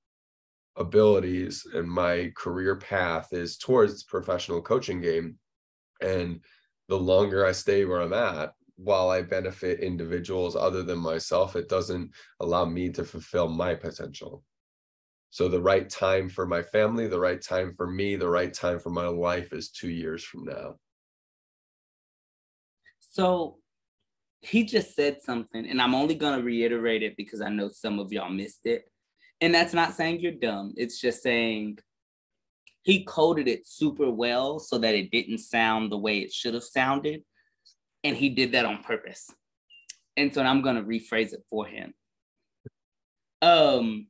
abilities and my career path is towards professional coaching game and the longer i stay where i'm at while i benefit individuals other than myself it doesn't allow me to fulfill my potential. So the right time for my family the right time for me the right time for my life is 2 years from now. So he just said something and i'm only going to reiterate it because i know some of y'all missed it and that's not saying you're dumb. It's just saying he coded it super well so that it didn't sound the way it should have sounded. And he did that on purpose. And so I'm going to rephrase it for him. Um,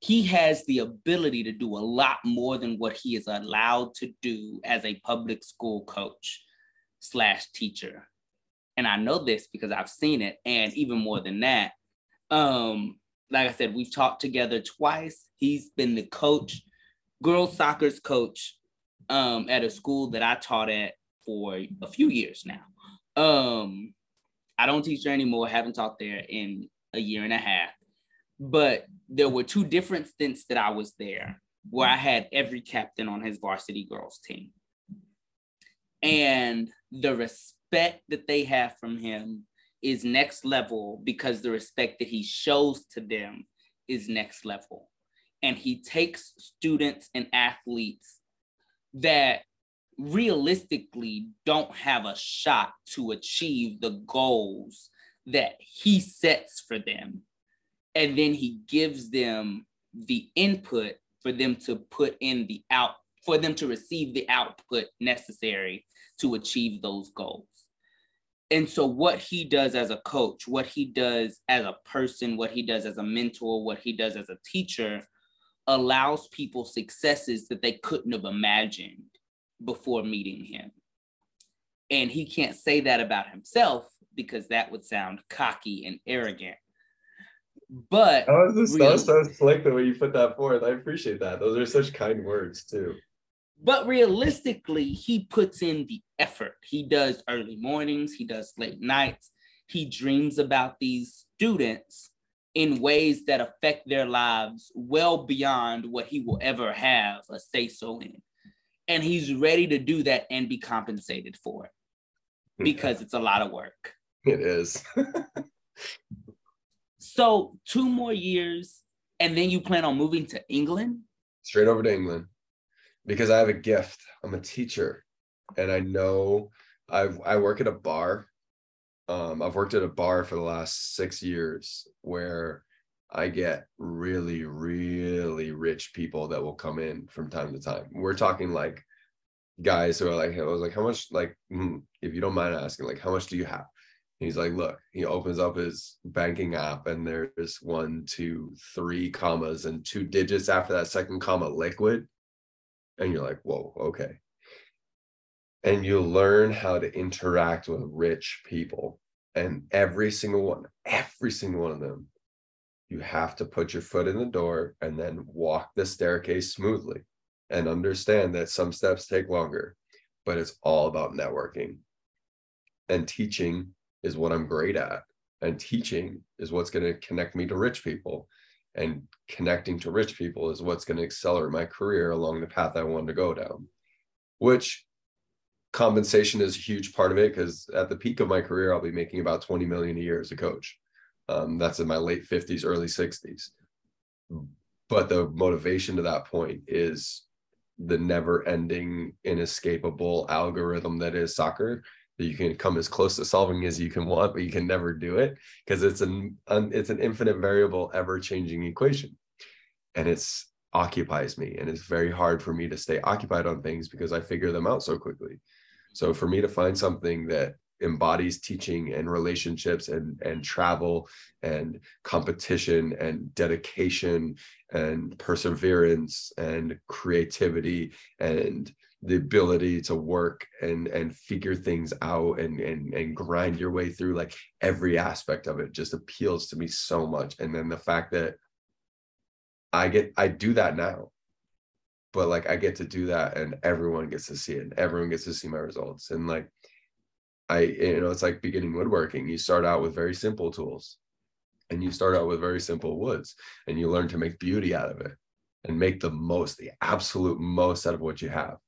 he has the ability to do a lot more than what he is allowed to do as a public school coach slash teacher. And I know this because I've seen it. And even more than that, um, like I said, we've talked together twice. He's been the coach, girls soccer's coach um, at a school that I taught at for a few years now. Um, I don't teach there anymore, haven't taught there in a year and a half. But there were two different stints that I was there where I had every captain on his varsity girls team. And the respect that they have from him is next level because the respect that he shows to them is next level. And he takes students and athletes that realistically don't have a shot to achieve the goals that he sets for them. And then he gives them the input for them to put in the out, for them to receive the output necessary to achieve those goals and so what he does as a coach what he does as a person what he does as a mentor what he does as a teacher allows people successes that they couldn't have imagined before meeting him. And he can't say that about himself because that would sound cocky and arrogant. But that was, that was so slick the way you put that forth. I appreciate that. Those are such kind words too but realistically, he puts in the effort. He does early mornings, he does late nights. He dreams about these students in ways that affect their lives well beyond what he will ever have a say so in. And he's ready to do that and be compensated for it because it's a lot of work. It is. so, two more years, and then you plan on moving to England? Straight over to England because I have a gift. I'm a teacher, and I know I I work at a bar. Um, I've worked at a bar for the last six years where I get really, really rich people that will come in from time to time. We're talking like guys who are like, I was like, how much, like, hmm, if you don't mind asking, like, how much do you have? And he's like, look, he opens up his banking app and there's one, two, three commas and two digits after that second comma liquid and you're like whoa okay. And you learn how to interact with rich people and every single one every single one of them you have to put your foot in the door and then walk the staircase smoothly and understand that some steps take longer but it's all about networking. And teaching is what i'm great at and teaching is what's going to connect me to rich people and connecting to rich people is what's going to accelerate my career along the path I wanted to go down. Which compensation is a huge part of it because at the peak of my career, I'll be making about 20 million a year as a coach. Um, that's in my late 50s, early 60s. But the motivation to that point is the never ending, inescapable algorithm that is soccer that you can come as close to solving as you can want, but you can never do it because it's an it's an infinite variable, ever changing equation, and it's occupies me, and it's very hard for me to stay occupied on things because I figure them out so quickly. So for me to find something that embodies teaching and relationships and and travel and competition and dedication and perseverance and creativity and the ability to work and and figure things out and and and grind your way through like every aspect of it just appeals to me so much and then the fact that I get I do that now. But like I get to do that and everyone gets to see it. And everyone gets to see my results. And like I you know it's like beginning woodworking. You start out with very simple tools and you start out with very simple woods and you learn to make beauty out of it and make the most the absolute most out of what you have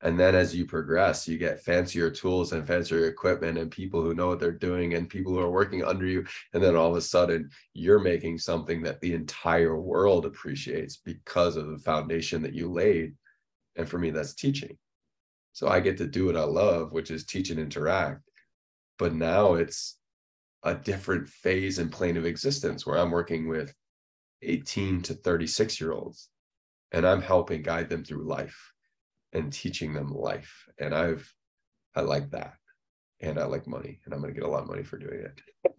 and then as you progress you get fancier tools and fancier equipment and people who know what they're doing and people who are working under you. And then all of a sudden you're making something that the entire world appreciates because of the foundation that you laid. And for me that's teaching. So i get to do what i love which is teach and interact. But now it's a different phase and plane of existence where i'm working with 18 to 36 year olds and i'm helping guide them through life and teaching them life. And I've, I like that. And I like money and I'm going to get a lot of money for doing it.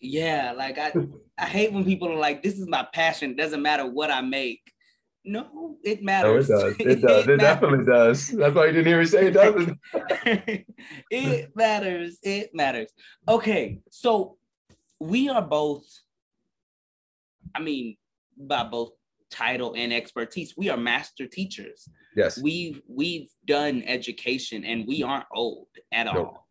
Yeah. Like I, I hate when people are like, this is my passion. It doesn't matter what I make. No, it oh, matters. No, it does. It does. It, it definitely does. That's why you didn't hear me say it doesn't. it matters. It matters. Okay. So we are both, I mean, by both title and expertise. We are master teachers. Yes. We've we've done education and we aren't old at nope.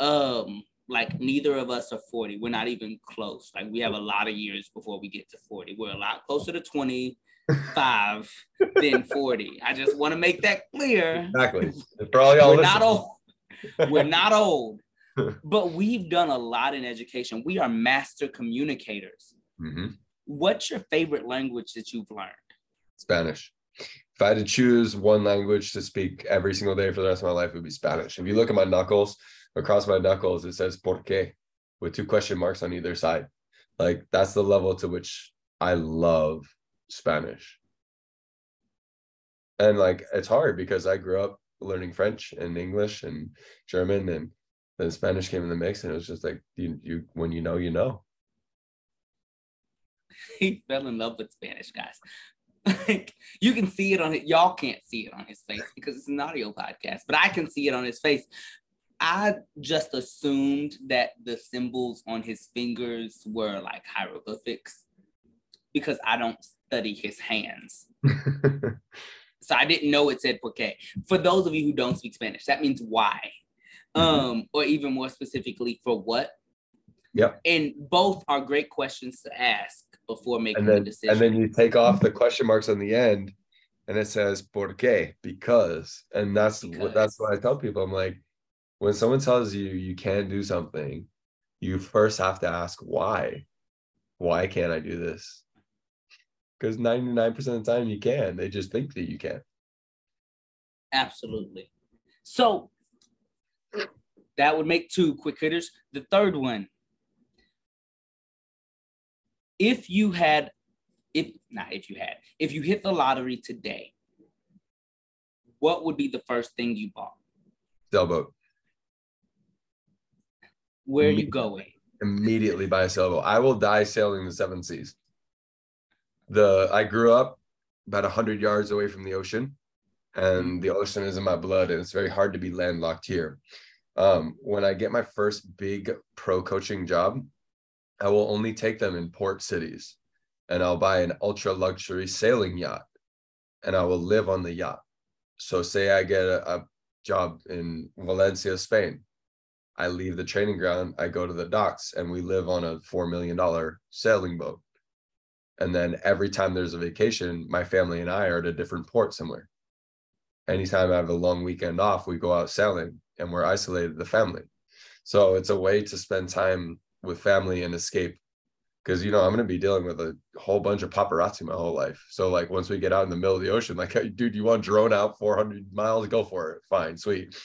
all. Um, like neither of us are 40. We're not even close. Like we have a lot of years before we get to 40. We're a lot closer to 25 than 40. I just want to make that clear. Exactly. For all y'all We're not old. We're not old. but we've done a lot in education. We are master communicators. Mm-hmm what's your favorite language that you've learned? Spanish. If I had to choose one language to speak every single day for the rest of my life, it would be Spanish. If you look at my knuckles, across my knuckles, it says por qué with two question marks on either side. Like that's the level to which I love Spanish. And like it's hard because I grew up learning French and English and German and then Spanish came in the mix and it was just like you you when you know you know he fell in love with Spanish, guys. like you can see it on it. Y'all can't see it on his face because it's an audio podcast, but I can see it on his face. I just assumed that the symbols on his fingers were like hieroglyphics because I don't study his hands. so I didn't know it said porque. For those of you who don't speak Spanish, that means why. Mm-hmm. Um, or even more specifically, for what? Yep. And both are great questions to ask before making and then, a decision. And then you take off the question marks on the end and it says por qué, because. And that's because. what that's what I tell people. I'm like, when someone tells you you can't do something, you first have to ask why. Why can't I do this? Because 99% of the time you can. They just think that you can. Absolutely. So that would make two quick hitters. The third one if you had, if not if you had, if you hit the lottery today, what would be the first thing you bought? Sailboat. Where are you going? Immediately buy a sailboat. I will die sailing the seven seas. The I grew up about hundred yards away from the ocean, and the ocean is in my blood, and it's very hard to be landlocked here. Um, when I get my first big pro coaching job, I will only take them in port cities and I'll buy an ultra luxury sailing yacht and I will live on the yacht. So, say I get a, a, job in Valencia, Spain. I leave the training ground, I go to the docks, and we live on a $4 million sailing boat. And then every time there's a vacation, my family and I are at a different port somewhere. Anytime I have a long weekend off, we go out sailing and we're isolated, the family. So, it's a way to spend time with family and escape because you know i'm going to be dealing with a whole bunch of paparazzi my whole life. So like once we get out in the middle of the ocean like hey, dude you want drone out 400 miles? Go for it. Fine. Sweet.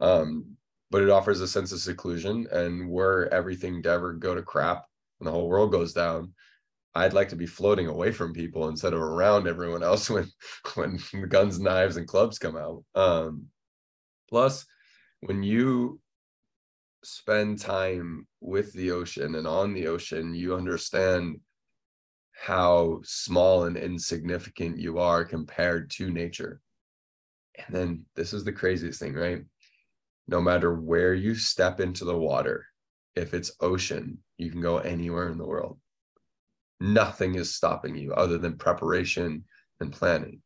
Um but it offers a sense of seclusion and where everything to ever go to crap and the whole world goes down i'd like to be floating away from people instead of around everyone else when when guns knives and clubs come out. Um plus when you spend time with the ocean and on the ocean, you understand how small and insignificant you are compared to nature. And then this is the craziest thing, right? No matter where you step into the water, if it's ocean, you can go anywhere in the world. nothing is stopping you other than preparation and planning.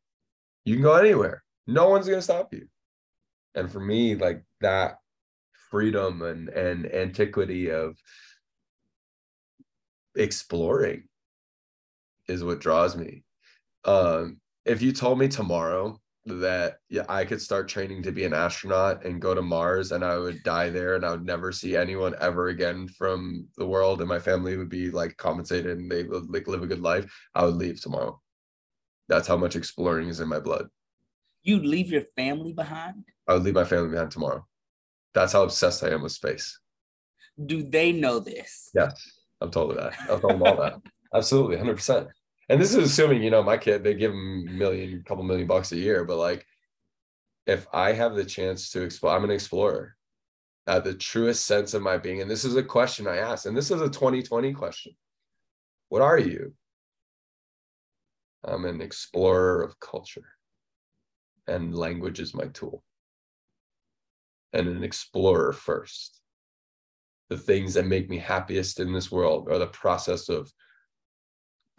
You can go anywhere. No one's going to stop you. And for me, like that freedom and and antiquity of exploring is what draws me. Um, if you told me tomorrow that yeah, I could start training to be an astronaut and go to Mars and I would die there and I would never see anyone ever again from the world and my family would be like compensated and they would like live a good life, I would leave tomorrow. That's how much exploring is in my blood. You'd leave your family behind? I would leave my family behind tomorrow. That's how obsessed I am with space. Do they know this? Yes, I'm told that. I've told them all that. Absolutely, 100% and this is assuming you know my kid they give him a million couple million bucks a year but like if i have the chance to explore i'm an explorer at the truest sense of my being and this is a question i asked and this is a 2020 question what are you i'm an explorer of culture and language is my tool and an explorer first the things that make me happiest in this world are the process of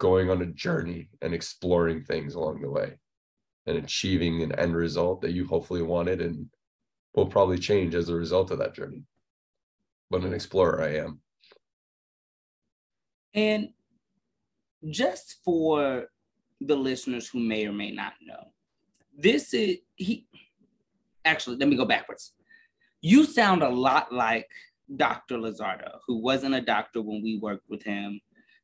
going on a journey and exploring things along the way and achieving an end result that you hopefully wanted and will probably change as a result of that journey. But an explorer I am. And just for the listeners who may or may not know, this is he actually let me go backwards. You sound a lot like Dr. Lazardo, who wasn't a doctor when we worked with him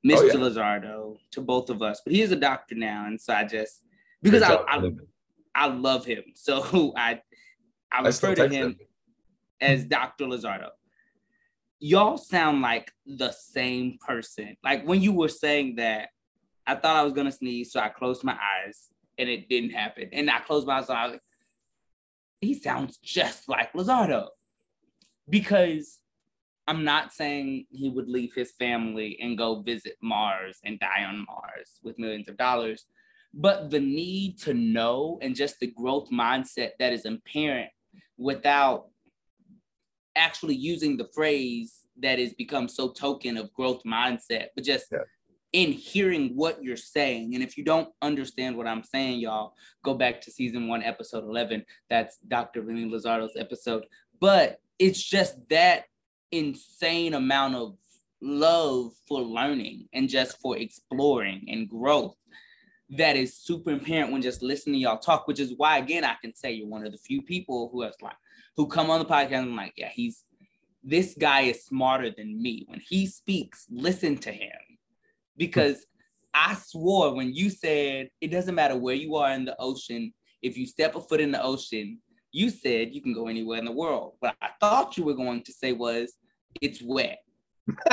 Mr. Oh, yeah. Lizardo, to both of us. But he is a doctor now, and so I just because I, I, I love him, so I I refer to him, him as Dr. Lazardo. Y'all sound like the same person. Like when you were saying that, I thought I was gonna sneeze, so I closed my eyes, and it didn't happen. And I closed my eyes, and I was like, he sounds just like Lazardo. because I'm not saying he would leave his family and go visit Mars and die on Mars with millions of dollars, but the need to know and just the growth mindset that is apparent without actually using the phrase that has become so token of growth mindset, but just yeah. In hearing what you're saying. And if you don't understand what I'm saying, y'all, go back to season one, episode 11. That's Dr. Vinny Lizardo's episode. But it's just that insane amount of love for learning and just for exploring and growth that is super apparent when just listening to y'all talk, which is why again I can say you're one of the few people who has like who come on the podcast and I'm like, yeah, he's this guy is smarter than me. When he speaks, listen to him. Because I swore when you said it doesn't matter where you are in the ocean, if you step a foot in the ocean, you said you can go anywhere in the world. What I thought you were going to say was it's wet.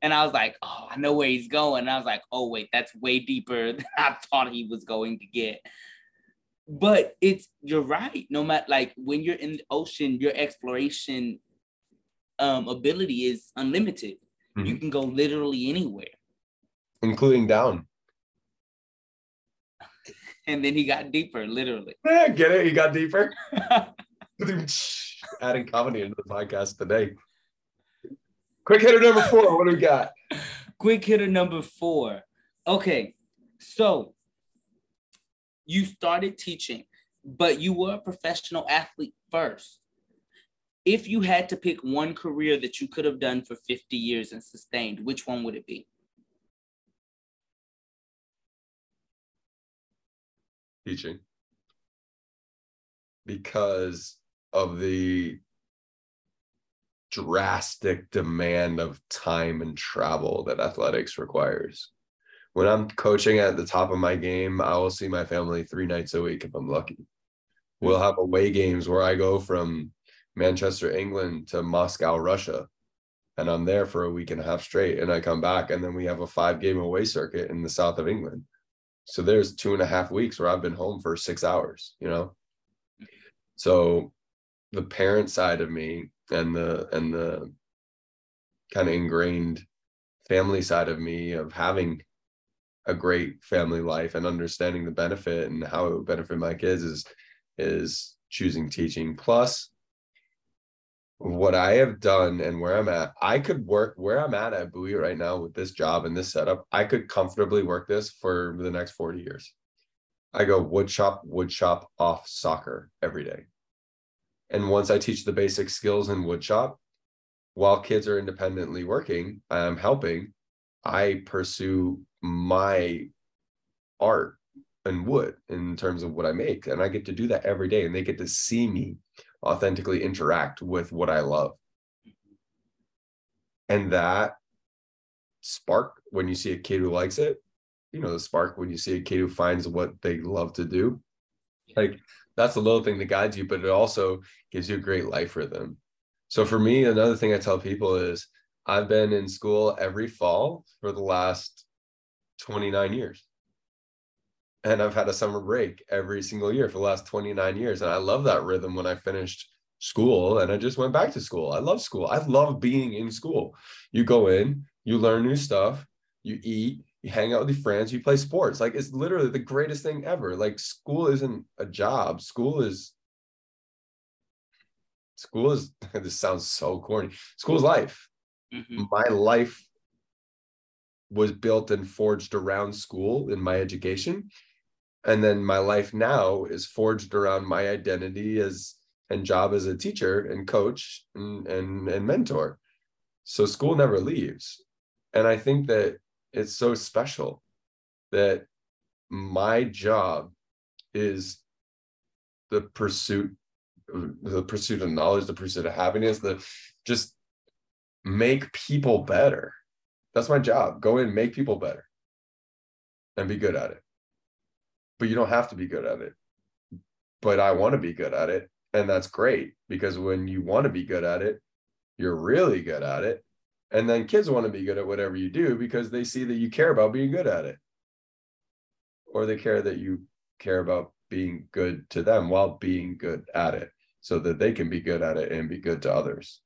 and I was like, oh, I know where he's going. And I was like, oh, wait, that's way deeper than I thought he was going to get. But it's, you're right. No matter, like, when you're in the ocean, your exploration um, ability is unlimited. Mm-hmm. You can go literally anywhere, including down. and then he got deeper, literally. Yeah, get it? He got deeper. Adding comedy into the podcast today. Quick hitter number four. What do we got? Quick hitter number four. Okay, so you started teaching, but you were a professional athlete first. If you had to pick one career that you could have done for 50 years and sustained, which one would it be? Teaching. Because of the drastic demand of time and travel that athletics requires. When I'm coaching at the top of my game, I will see my family three nights a week if I'm lucky. We'll have away games where I go from Manchester, England to Moscow, Russia, and I'm there for a week and a half straight. And I come back, and then we have a five game away circuit in the south of England. So there's two and a half weeks where I've been home for six hours, you know? So the parent side of me and the and the kind of ingrained family side of me of having a great family life and understanding the benefit and how it would benefit my kids is is choosing teaching plus what I have done and where I'm at, I could work where I'm at at Bowie right now with this job and this setup. I could comfortably work this for the next 40 years. I go wood shop, wood shop off soccer every day. And once I teach the basic skills in wood shop, while kids are independently working, I'm helping, I pursue my art and wood in terms of what I make. And I get to do that every day. And they get to see me authentically interact with what I love. And that spark when you see a kid who likes it, you know, the spark when you see a kid who finds what they love to do. Like that's a little thing that guides you, but it also gives you a great life rhythm. So for me, another thing I tell people is I've been in school every fall for the last 29 years and I've had a summer break every single year for the last 29 years. And I love that rhythm when I finished school and I just went back to school. I love school. I love being in school. You go in, you learn new stuff, you eat, you hang out with your friends, you play sports. Like it's literally the greatest thing ever. Like school isn't a job. School is school is this sounds so corny. School is life. Mm-hmm. My life was built and forged around school in my education and then my life now is forged around my identity as and job as a teacher and coach and, and and mentor. So school never leaves. And i think that it's so special that my job is the pursuit the pursuit of knowledge the pursuit of happiness the just make people better. That's my job go in make people better and be good at it but you don't have to be good at it. But I want to be good at it. And that's great because when you want to be good at it, you're really good at it. And then kids want to be good at whatever you do because they see that you care about being good at it. Or they care that you care about being good to them while being good at it so that they can be good at it and be good to others.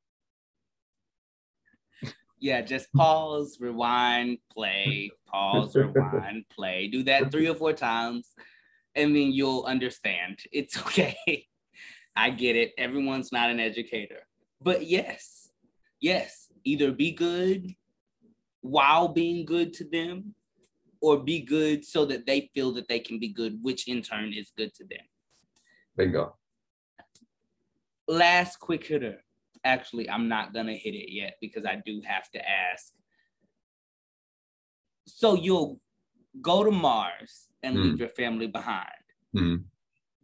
Yeah, just pause, rewind, play, pause, rewind, play. Do that three or four times, and then you'll understand. It's okay. I get it. Everyone's not an educator. But yes, yes, either be good while being good to them, or be good so that they feel that they can be good, which in turn is good to them. Bingo. Last quick hitter actually, I'm not gonna hit it yet because I do have to ask. So you'll go to Mars and mm. leave your family behind, mm.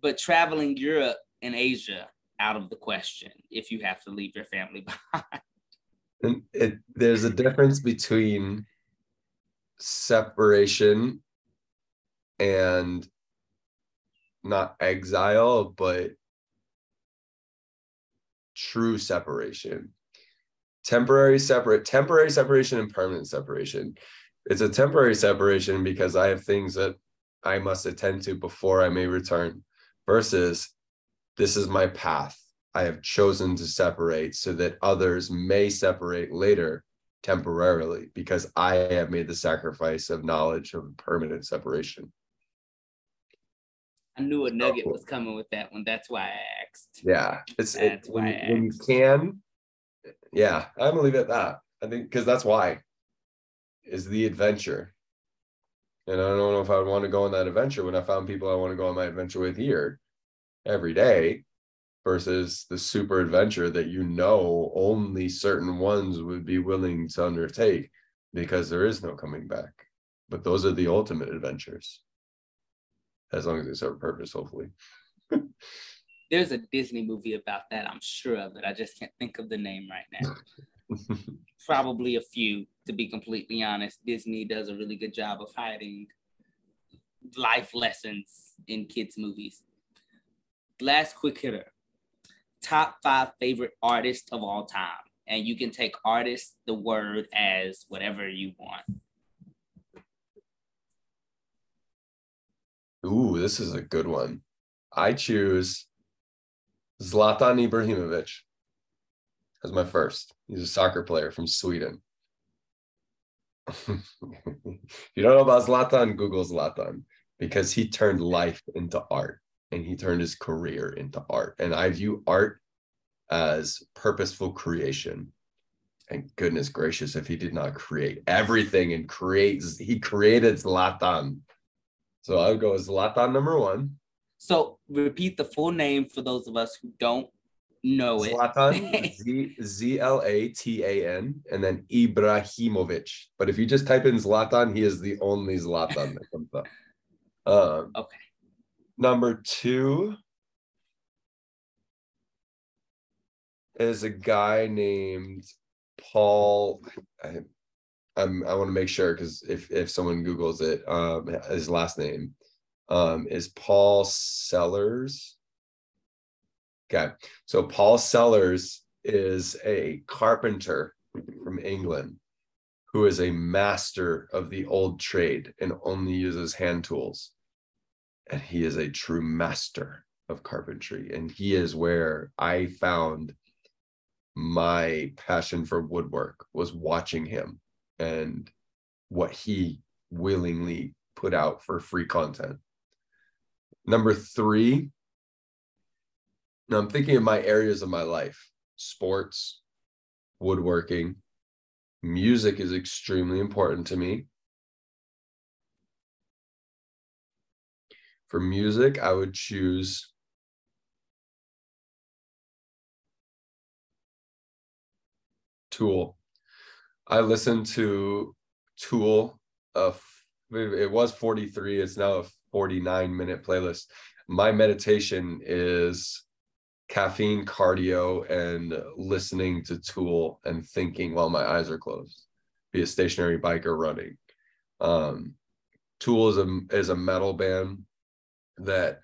but traveling Europe and Asia out of the question if you have to leave your family behind. And it, there's a difference between separation and not exile, but true separation. Temporary separate, temporary separation and permanent separation. It's a temporary separation because I have things that I must attend to before I may return, versus this is my path. I have chosen to separate so that others may separate later temporarily because I have made the sacrifice of knowledge of permanent separation. I knew a nugget was coming with that one. That's why I asked. Yeah, it's that's it, why when, when, you can. Yeah, I'm gonna leave it at that. I think because that's why is the adventure. And I don't know if I would want to go on that adventure when I found people I want to go on my adventure with here every day versus the super adventure that you know only certain ones would be willing to undertake because there is no coming back. But those are the ultimate adventures as long as they serve a purpose, hopefully. There's a Disney movie about that. I'm sure of it. I just can't think of the name right now. Probably a few, to be completely honest. Disney does a really good job of hiding life lessons in kids' movies. Last quick hitter top five favorite artists of all time. And you can take artist, the word, as whatever you want. Ooh, this is a good one. I choose Zlatan Ibrahimovic as my first. He's a soccer player from Sweden. if you don't know about Zlatan, Google Zlatan because he turned life into art and he turned his career into art. And I view art as purposeful creation. And goodness gracious, if he did not create everything and creates, he created Zlatan. So I would go as Zlatan number one. So repeat the full name for those of us who don't know it. Zlatan, Z Z L A T A N, and then Ibrahimovic. But if you just type in Zlatan, he is the only Zlatan that comes up. Um, okay. Number two is a guy named Paul. I, I'm, I want to make sure because if if someone Google's it, um, his last name um, is Paul Sellers. Okay, so Paul Sellers is a carpenter from England who is a master of the old trade and only uses hand tools. And he is a true master of carpentry. And he is where I found my passion for woodwork was watching him and what he willingly put out for free content. Number three, now I'm thinking of my areas of my life sports, woodworking, music is extremely important to me. For music, I would choose Tool. I listened to Tool. Uh, it was 43. It's now a 49 minute playlist. My meditation is caffeine, cardio, and listening to Tool and thinking while my eyes are closed. Be a stationary bike or running. Um, Tool is a is a metal band that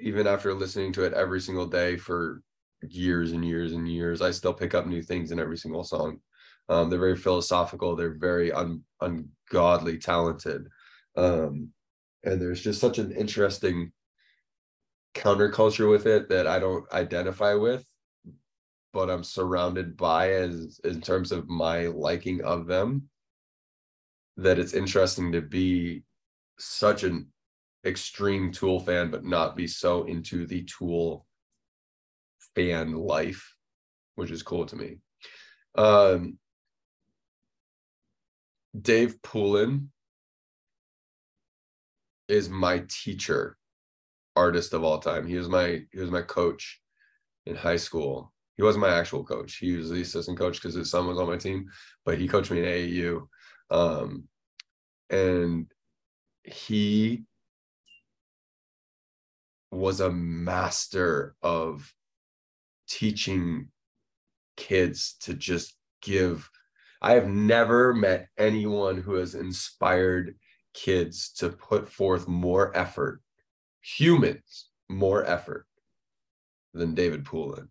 even after listening to it every single day for years and years and years. I still pick up new things in every single song. Um, they're very philosophical. They're very un, ungodly talented. Um, and there's just such an interesting counterculture with it that I don't identify with, but I'm surrounded by as in terms of my liking of them. That it's interesting to be such an extreme Tool fan, but not be so into the Tool fan life, which is cool to me. Um, Dave Poulin is my teacher, artist of all time. He was my he was my coach in high school. He wasn't my actual coach. He was the assistant coach because his son was on my team, but he coached me in AAU. Um, and he was a master of teaching kids to just give. I have never met anyone who has inspired kids to put forth more effort, humans, more effort than David Poulin.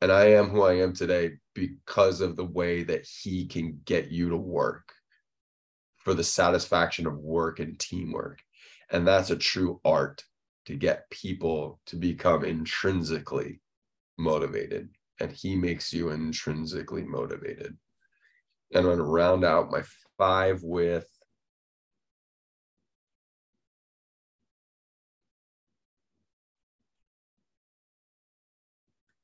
And I am who I am today because of the way that he can get you to work for the satisfaction of work and teamwork. And that's a true art to get people to become intrinsically motivated and he makes you intrinsically motivated. And I'm going to round out my five with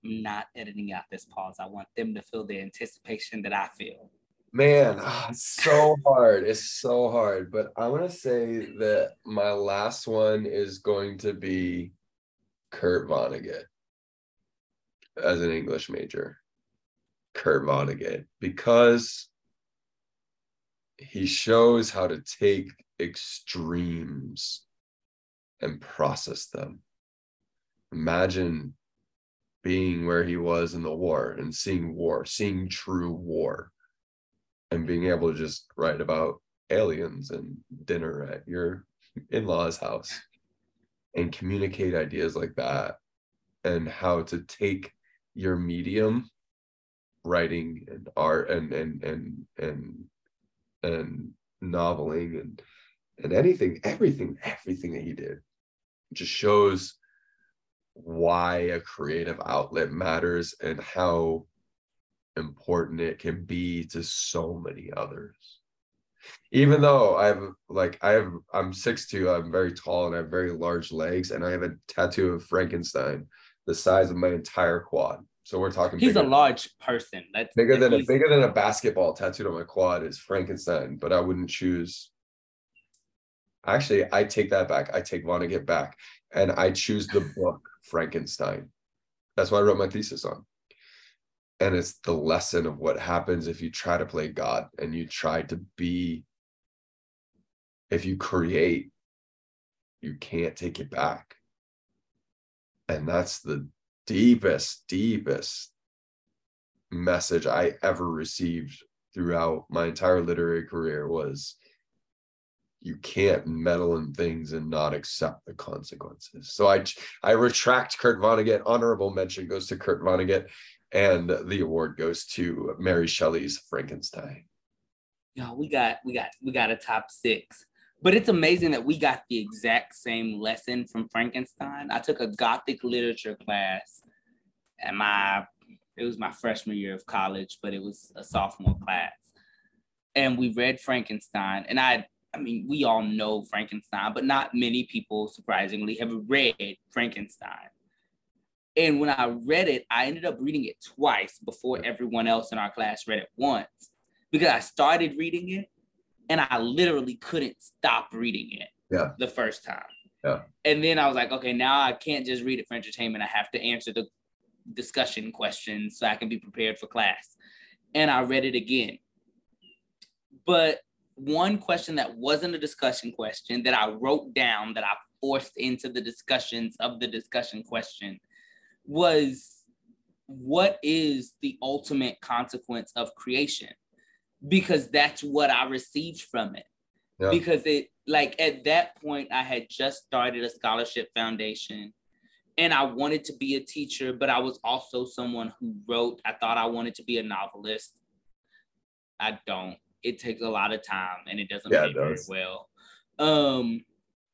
I'm not editing out this pause. I want them to feel the anticipation that I feel. Man, oh, it's so hard. It's so hard. But I'm going to say that my last one is going to be Kurt Vonnegut as an English major, Kurt Vonnegut, because he shows how to take extremes and process them. Imagine being where he was in the war and seeing war, seeing true war, and being able to just write about aliens and dinner at your in law's house and communicate ideas like that and how to take your medium writing and art and and and and and noveling and and anything everything everything that he did just shows why a creative outlet matters and how important it can be to so many others even though i've like i have i'm 6'2 i'm very tall and i have very large legs and i have a tattoo of frankenstein the size of my entire quad. So we're talking. He's bigger, a large person. That's bigger than a bigger than a basketball tattooed on my quad is Frankenstein, but I wouldn't choose. Actually, I take that back. I take Vonnegut back, and I choose the book Frankenstein. That's what I wrote my thesis on. And it's the lesson of what happens if you try to play God and you try to be. If you create, you can't take it back. And that's the deepest, deepest message I ever received throughout my entire literary career was you can't meddle in things and not accept the consequences. So I I retract Kurt Vonnegut. Honorable mention goes to Kurt Vonnegut, and the award goes to Mary Shelley's Frankenstein. Yo, we got we got we got a top six. But it's amazing that we got the exact same lesson from Frankenstein. I took a Gothic literature class, and my it was my freshman year of college, but it was a sophomore class, and we read Frankenstein. And I, I mean, we all know Frankenstein, but not many people, surprisingly, have read Frankenstein. And when I read it, I ended up reading it twice before everyone else in our class read it once because I started reading it and I literally couldn't stop reading it Yeah. the first time. Yeah. And then I was like, okay, now I can't just read it for entertainment. I have to answer the discussion questions so I can be prepared for class. And I read it again. But one question that wasn't a discussion question that I wrote down that I forced into the discussions of the discussion question was what is the ultimate consequence of creation? Because that's what I received from it. Yeah. Because it, like, at that point, I had just started a scholarship foundation and I wanted to be a teacher, but I was also someone who wrote. I thought I wanted to be a novelist. I don't. It takes a lot of time and it doesn't Yeah, pay very well. Um,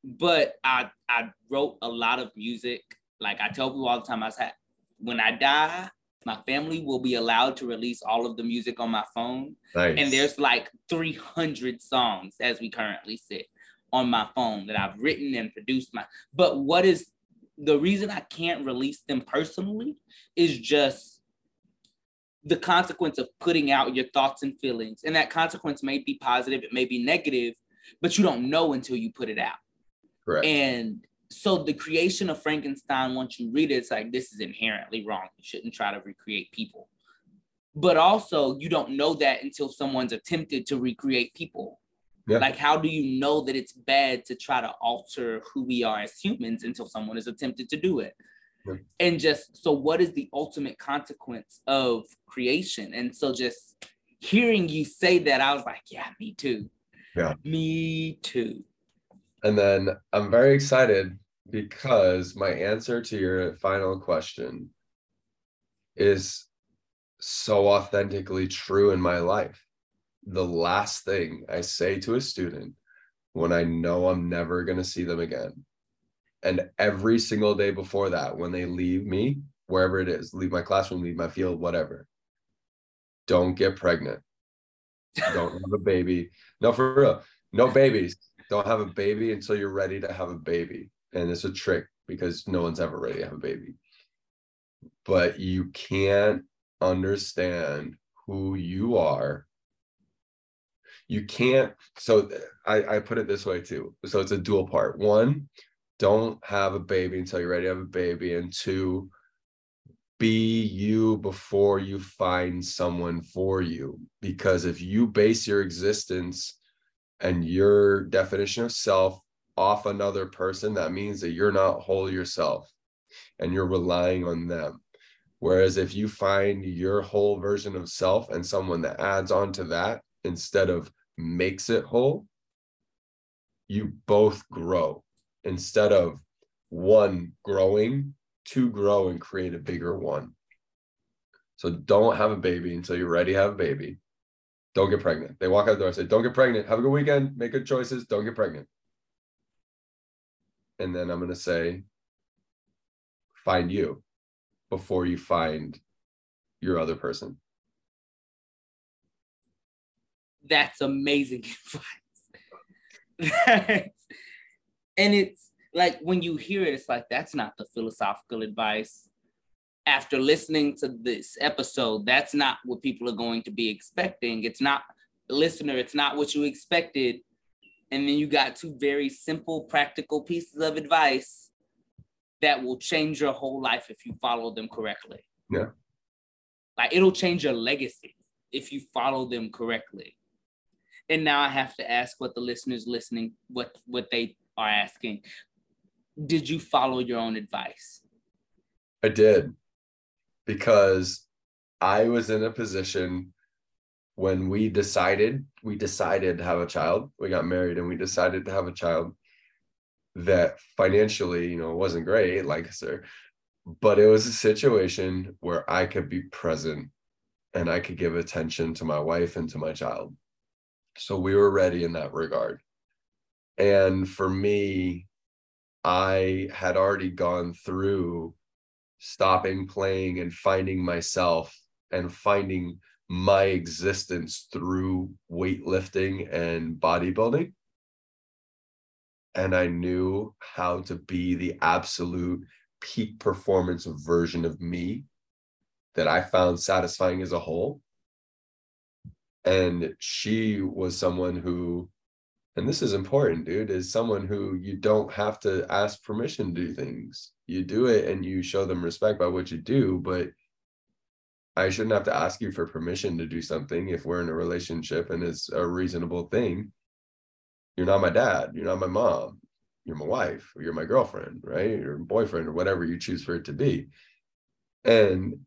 but I I wrote a lot of music. Like I tell people all the time, I said, when I die, my family will be allowed to release all of the music on my phone. Nice. And there's like 300 songs as we currently sit on my phone that I've written and produced. My but what is the reason I can't release them personally is just the consequence of putting out your thoughts and feelings. And that consequence may be positive, it may be negative, but you don't know until you put it out. correct. And so the creation of Frankenstein, once you read it, it's like this is inherently wrong. You shouldn't try to recreate people. But also, you don't know that until someone's attempted to recreate people. Yeah. Like, how do you know that it's bad to try to alter who we are as humans until someone has attempted to do it? And just so, what is the ultimate consequence of creation? And so, just hearing you say that, I was like, yeah, me too. Yeah. Me too. And then I'm very excited because my answer to your final question is so authentically true in my life. The last thing I say to a student when I know I'm never going to see them again, and every single day before that, when they leave me, wherever it is, leave my classroom, leave my field, whatever, don't get pregnant. Don't have a baby. No, for real. No babies don't have a baby until you're ready to have a baby. And it's a trick because no one's ever ready to have a baby. But you can't understand who you are. You can't. So I, I put it this way too. So it's a dual part. One, don't have a baby until you're ready to have a baby. And two, be you before you find someone for you. Because if you base your existence and your definition of self off another person, that means that you're not whole yourself and you're relying on them. Whereas if you find your whole version of self and someone that adds on to that instead of makes it whole, you both grow instead of one growing, two grow and create a bigger one. So don't have a baby until you're ready to have a baby don't get pregnant. They walk out the door and say, Don't get pregnant. Have a good weekend. Make good choices. Don't get pregnant. And then I'm going to say, Find you before you find your other person. That's amazing advice. That's- and it's like when you hear it, it's like that's not the philosophical advice. after listening to this episode, that's not what people are going to be expecting. It's not, listener, it's not what you expected. And then you got two very simple, practical pieces of advice that will change your whole life if you follow them correctly. Yeah. Like it'll change your legacy if you follow them correctly. And now I have to ask what the listeners listening, what what they are asking. Did you follow your own advice? I did because I was in a position when we decided we decided to have a child. We got married and we decided to have a child that financially, you know, wasn't great, like sir, but it was a situation where I could be present and I could give attention to my wife and to my child. So we were ready in that regard. And for me, I had already gone through stopping playing and finding myself and finding my existence through weightlifting and bodybuilding. And I knew how to be the absolute peak performance version of me that I found satisfying as a whole. And she was someone who, and this is important, dude, is someone who you don't have to ask permission to do things. You do it and you show them respect by what you do, but I shouldn't have to ask you for permission to do something if we're in a relationship and it's a reasonable thing. You're not my dad. You're not my mom. You're my wife. Or you're my girlfriend, right? Or boyfriend, or whatever you choose for it to be. And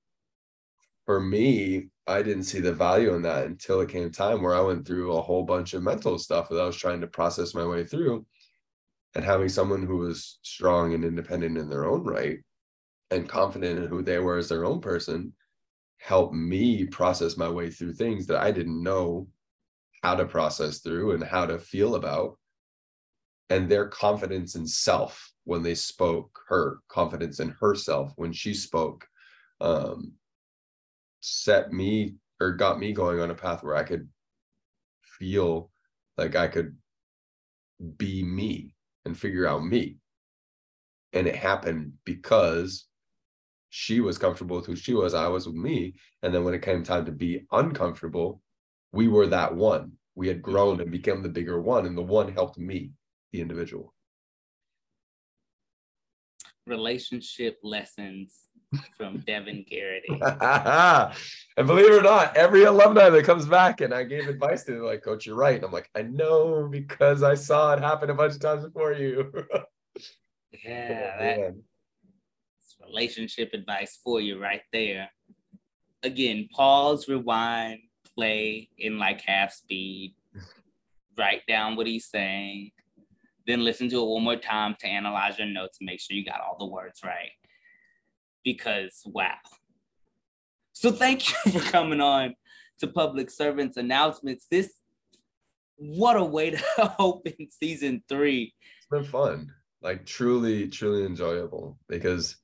for me, I didn't see the value in that until it came time where I went through a whole bunch of mental stuff that I was trying to process my way through. And having someone who was strong and independent in their own right and confident in who they were as their own person helped me process my way through things that I didn't know how to process through and how to feel about. And their confidence in self when they spoke, her confidence in herself when she spoke, um, set me or got me going on a path where I could feel like I could be me and figure out me. And it happened because she was comfortable with who she was, I was with me. And then when it came time to be uncomfortable, we were that one. We had mm-hmm. grown and become the bigger one, and the one helped me, the individual. Relationship lessons from Devin Gerrity. and believe it or not, every alumni that comes back and I gave advice to them, like, Coach, you're right. And I'm like, I know because I saw it happen a bunch of times before you. yeah, that oh, relationship advice for you right there. Again, pause, rewind, play in like half speed, write down what he's saying, then listen to it one more time to analyze your notes and make sure you got all the words right because wow. So thank you for coming on to Public Servants Announcements. This, what a way to open season three. It's been fun, like truly, truly enjoyable. Because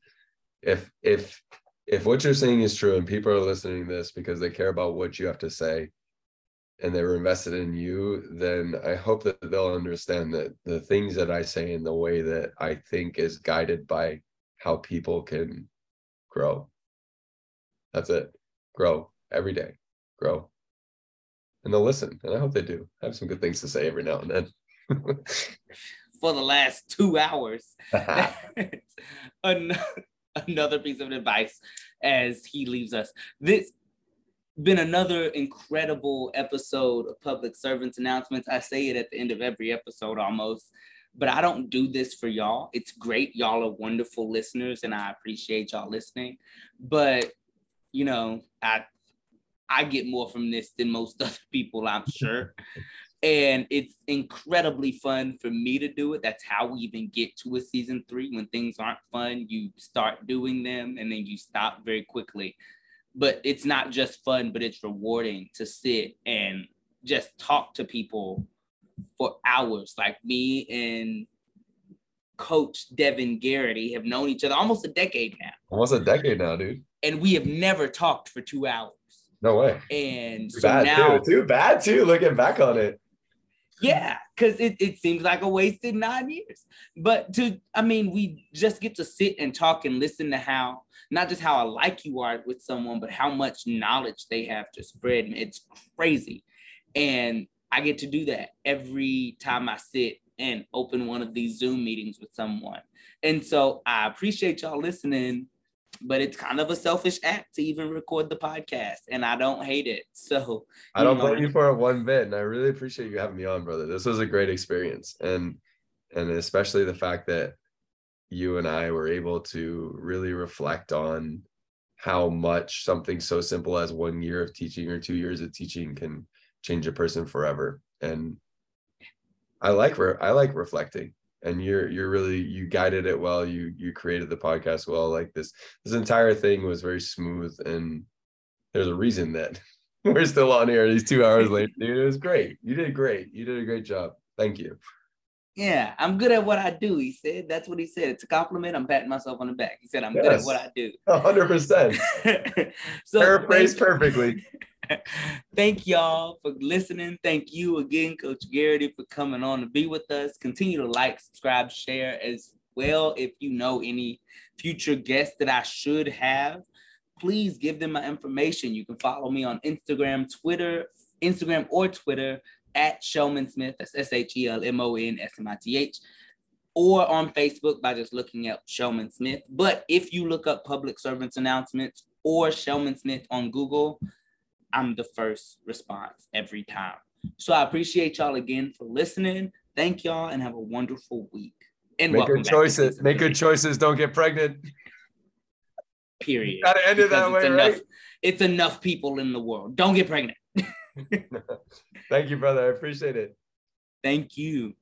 if if if what you're saying is true and people are listening to this because they care about what you have to say and they were invested in you, then I hope that they'll understand that the things that I say and the way that I think is guided by how people can grow. That's it. Grow every day. Grow. And they'll listen. And I hope they do. I have some good things to say every now and then. For the last two hours. another piece of advice as he leaves us. This been another incredible episode of public servants announcements. I say it at the end of every episode almost but I don't do this for y'all. It's great. Y'all are wonderful listeners and I appreciate y'all listening. But, you know, I I get more from this than most other people, I'm sure. And it's incredibly fun for me to do it. That's how we even get to a season 3 when things aren't fun, you start doing them and then you stop very quickly. But it's not just fun, but it's rewarding to sit and just talk to people for hours. Like me and Coach Devin Gerrity have known each other almost a decade now. Almost a decade now, dude. And we have never talked for two hours. No way. And too so bad now, too. Too bad too. Looking back on it. Yeah, because it, it seems like a wasted nine years. But to, I mean, we just get to sit and talk and listen to how, not just how alike you are with someone, but how much knowledge they have to spread. It's crazy. And I get to do that every time I sit and open one of these Zoom meetings with someone. And so I appreciate y'all listening but it's kind of a selfish act to even record the podcast and I don't hate it. So I don't blame you for it one bit. And I really appreciate you having me on, brother. This was a great experience. And and especially the fact that you and I were able to really reflect on how much something so simple as one year of teaching or two years of teaching can change a person forever. And I like re- I like reflecting and you're you're really you guided it well you you created the podcast well like this this entire thing was very smooth and there's a reason that we're still on here these two hours later dude. It was great. You did great. You did a great job. Thank you. Yeah i'm good at what i do he said. That's what he said. It's a compliment. I'm patting myself on the back. He said i'm yes. good at what i do. 100% so paraphrase perfectly Thank y'all for listening. Thank you again, Coach Gerrity, for coming on to be with us. Continue to like, subscribe, share as well. If you know any future guests that I should have, please give them my information. You can follow me on Instagram, Twitter, Instagram or Twitter at Shelmon Smith. That's S H E L M O N S M I T H. Or on Facebook by just looking up Shelmon Smith. But if you look up public servants announcements or Shelmon Smith on Google, I'm the first response every time. So I appreciate y'all again for listening. Thank y'all and have a wonderful week. And make good choices. Make good choices. Don't get pregnant. Period. You gotta end it that way, enough, right? It's enough people in the world. Don't get pregnant. Thank you, brother. I appreciate it. Thank you.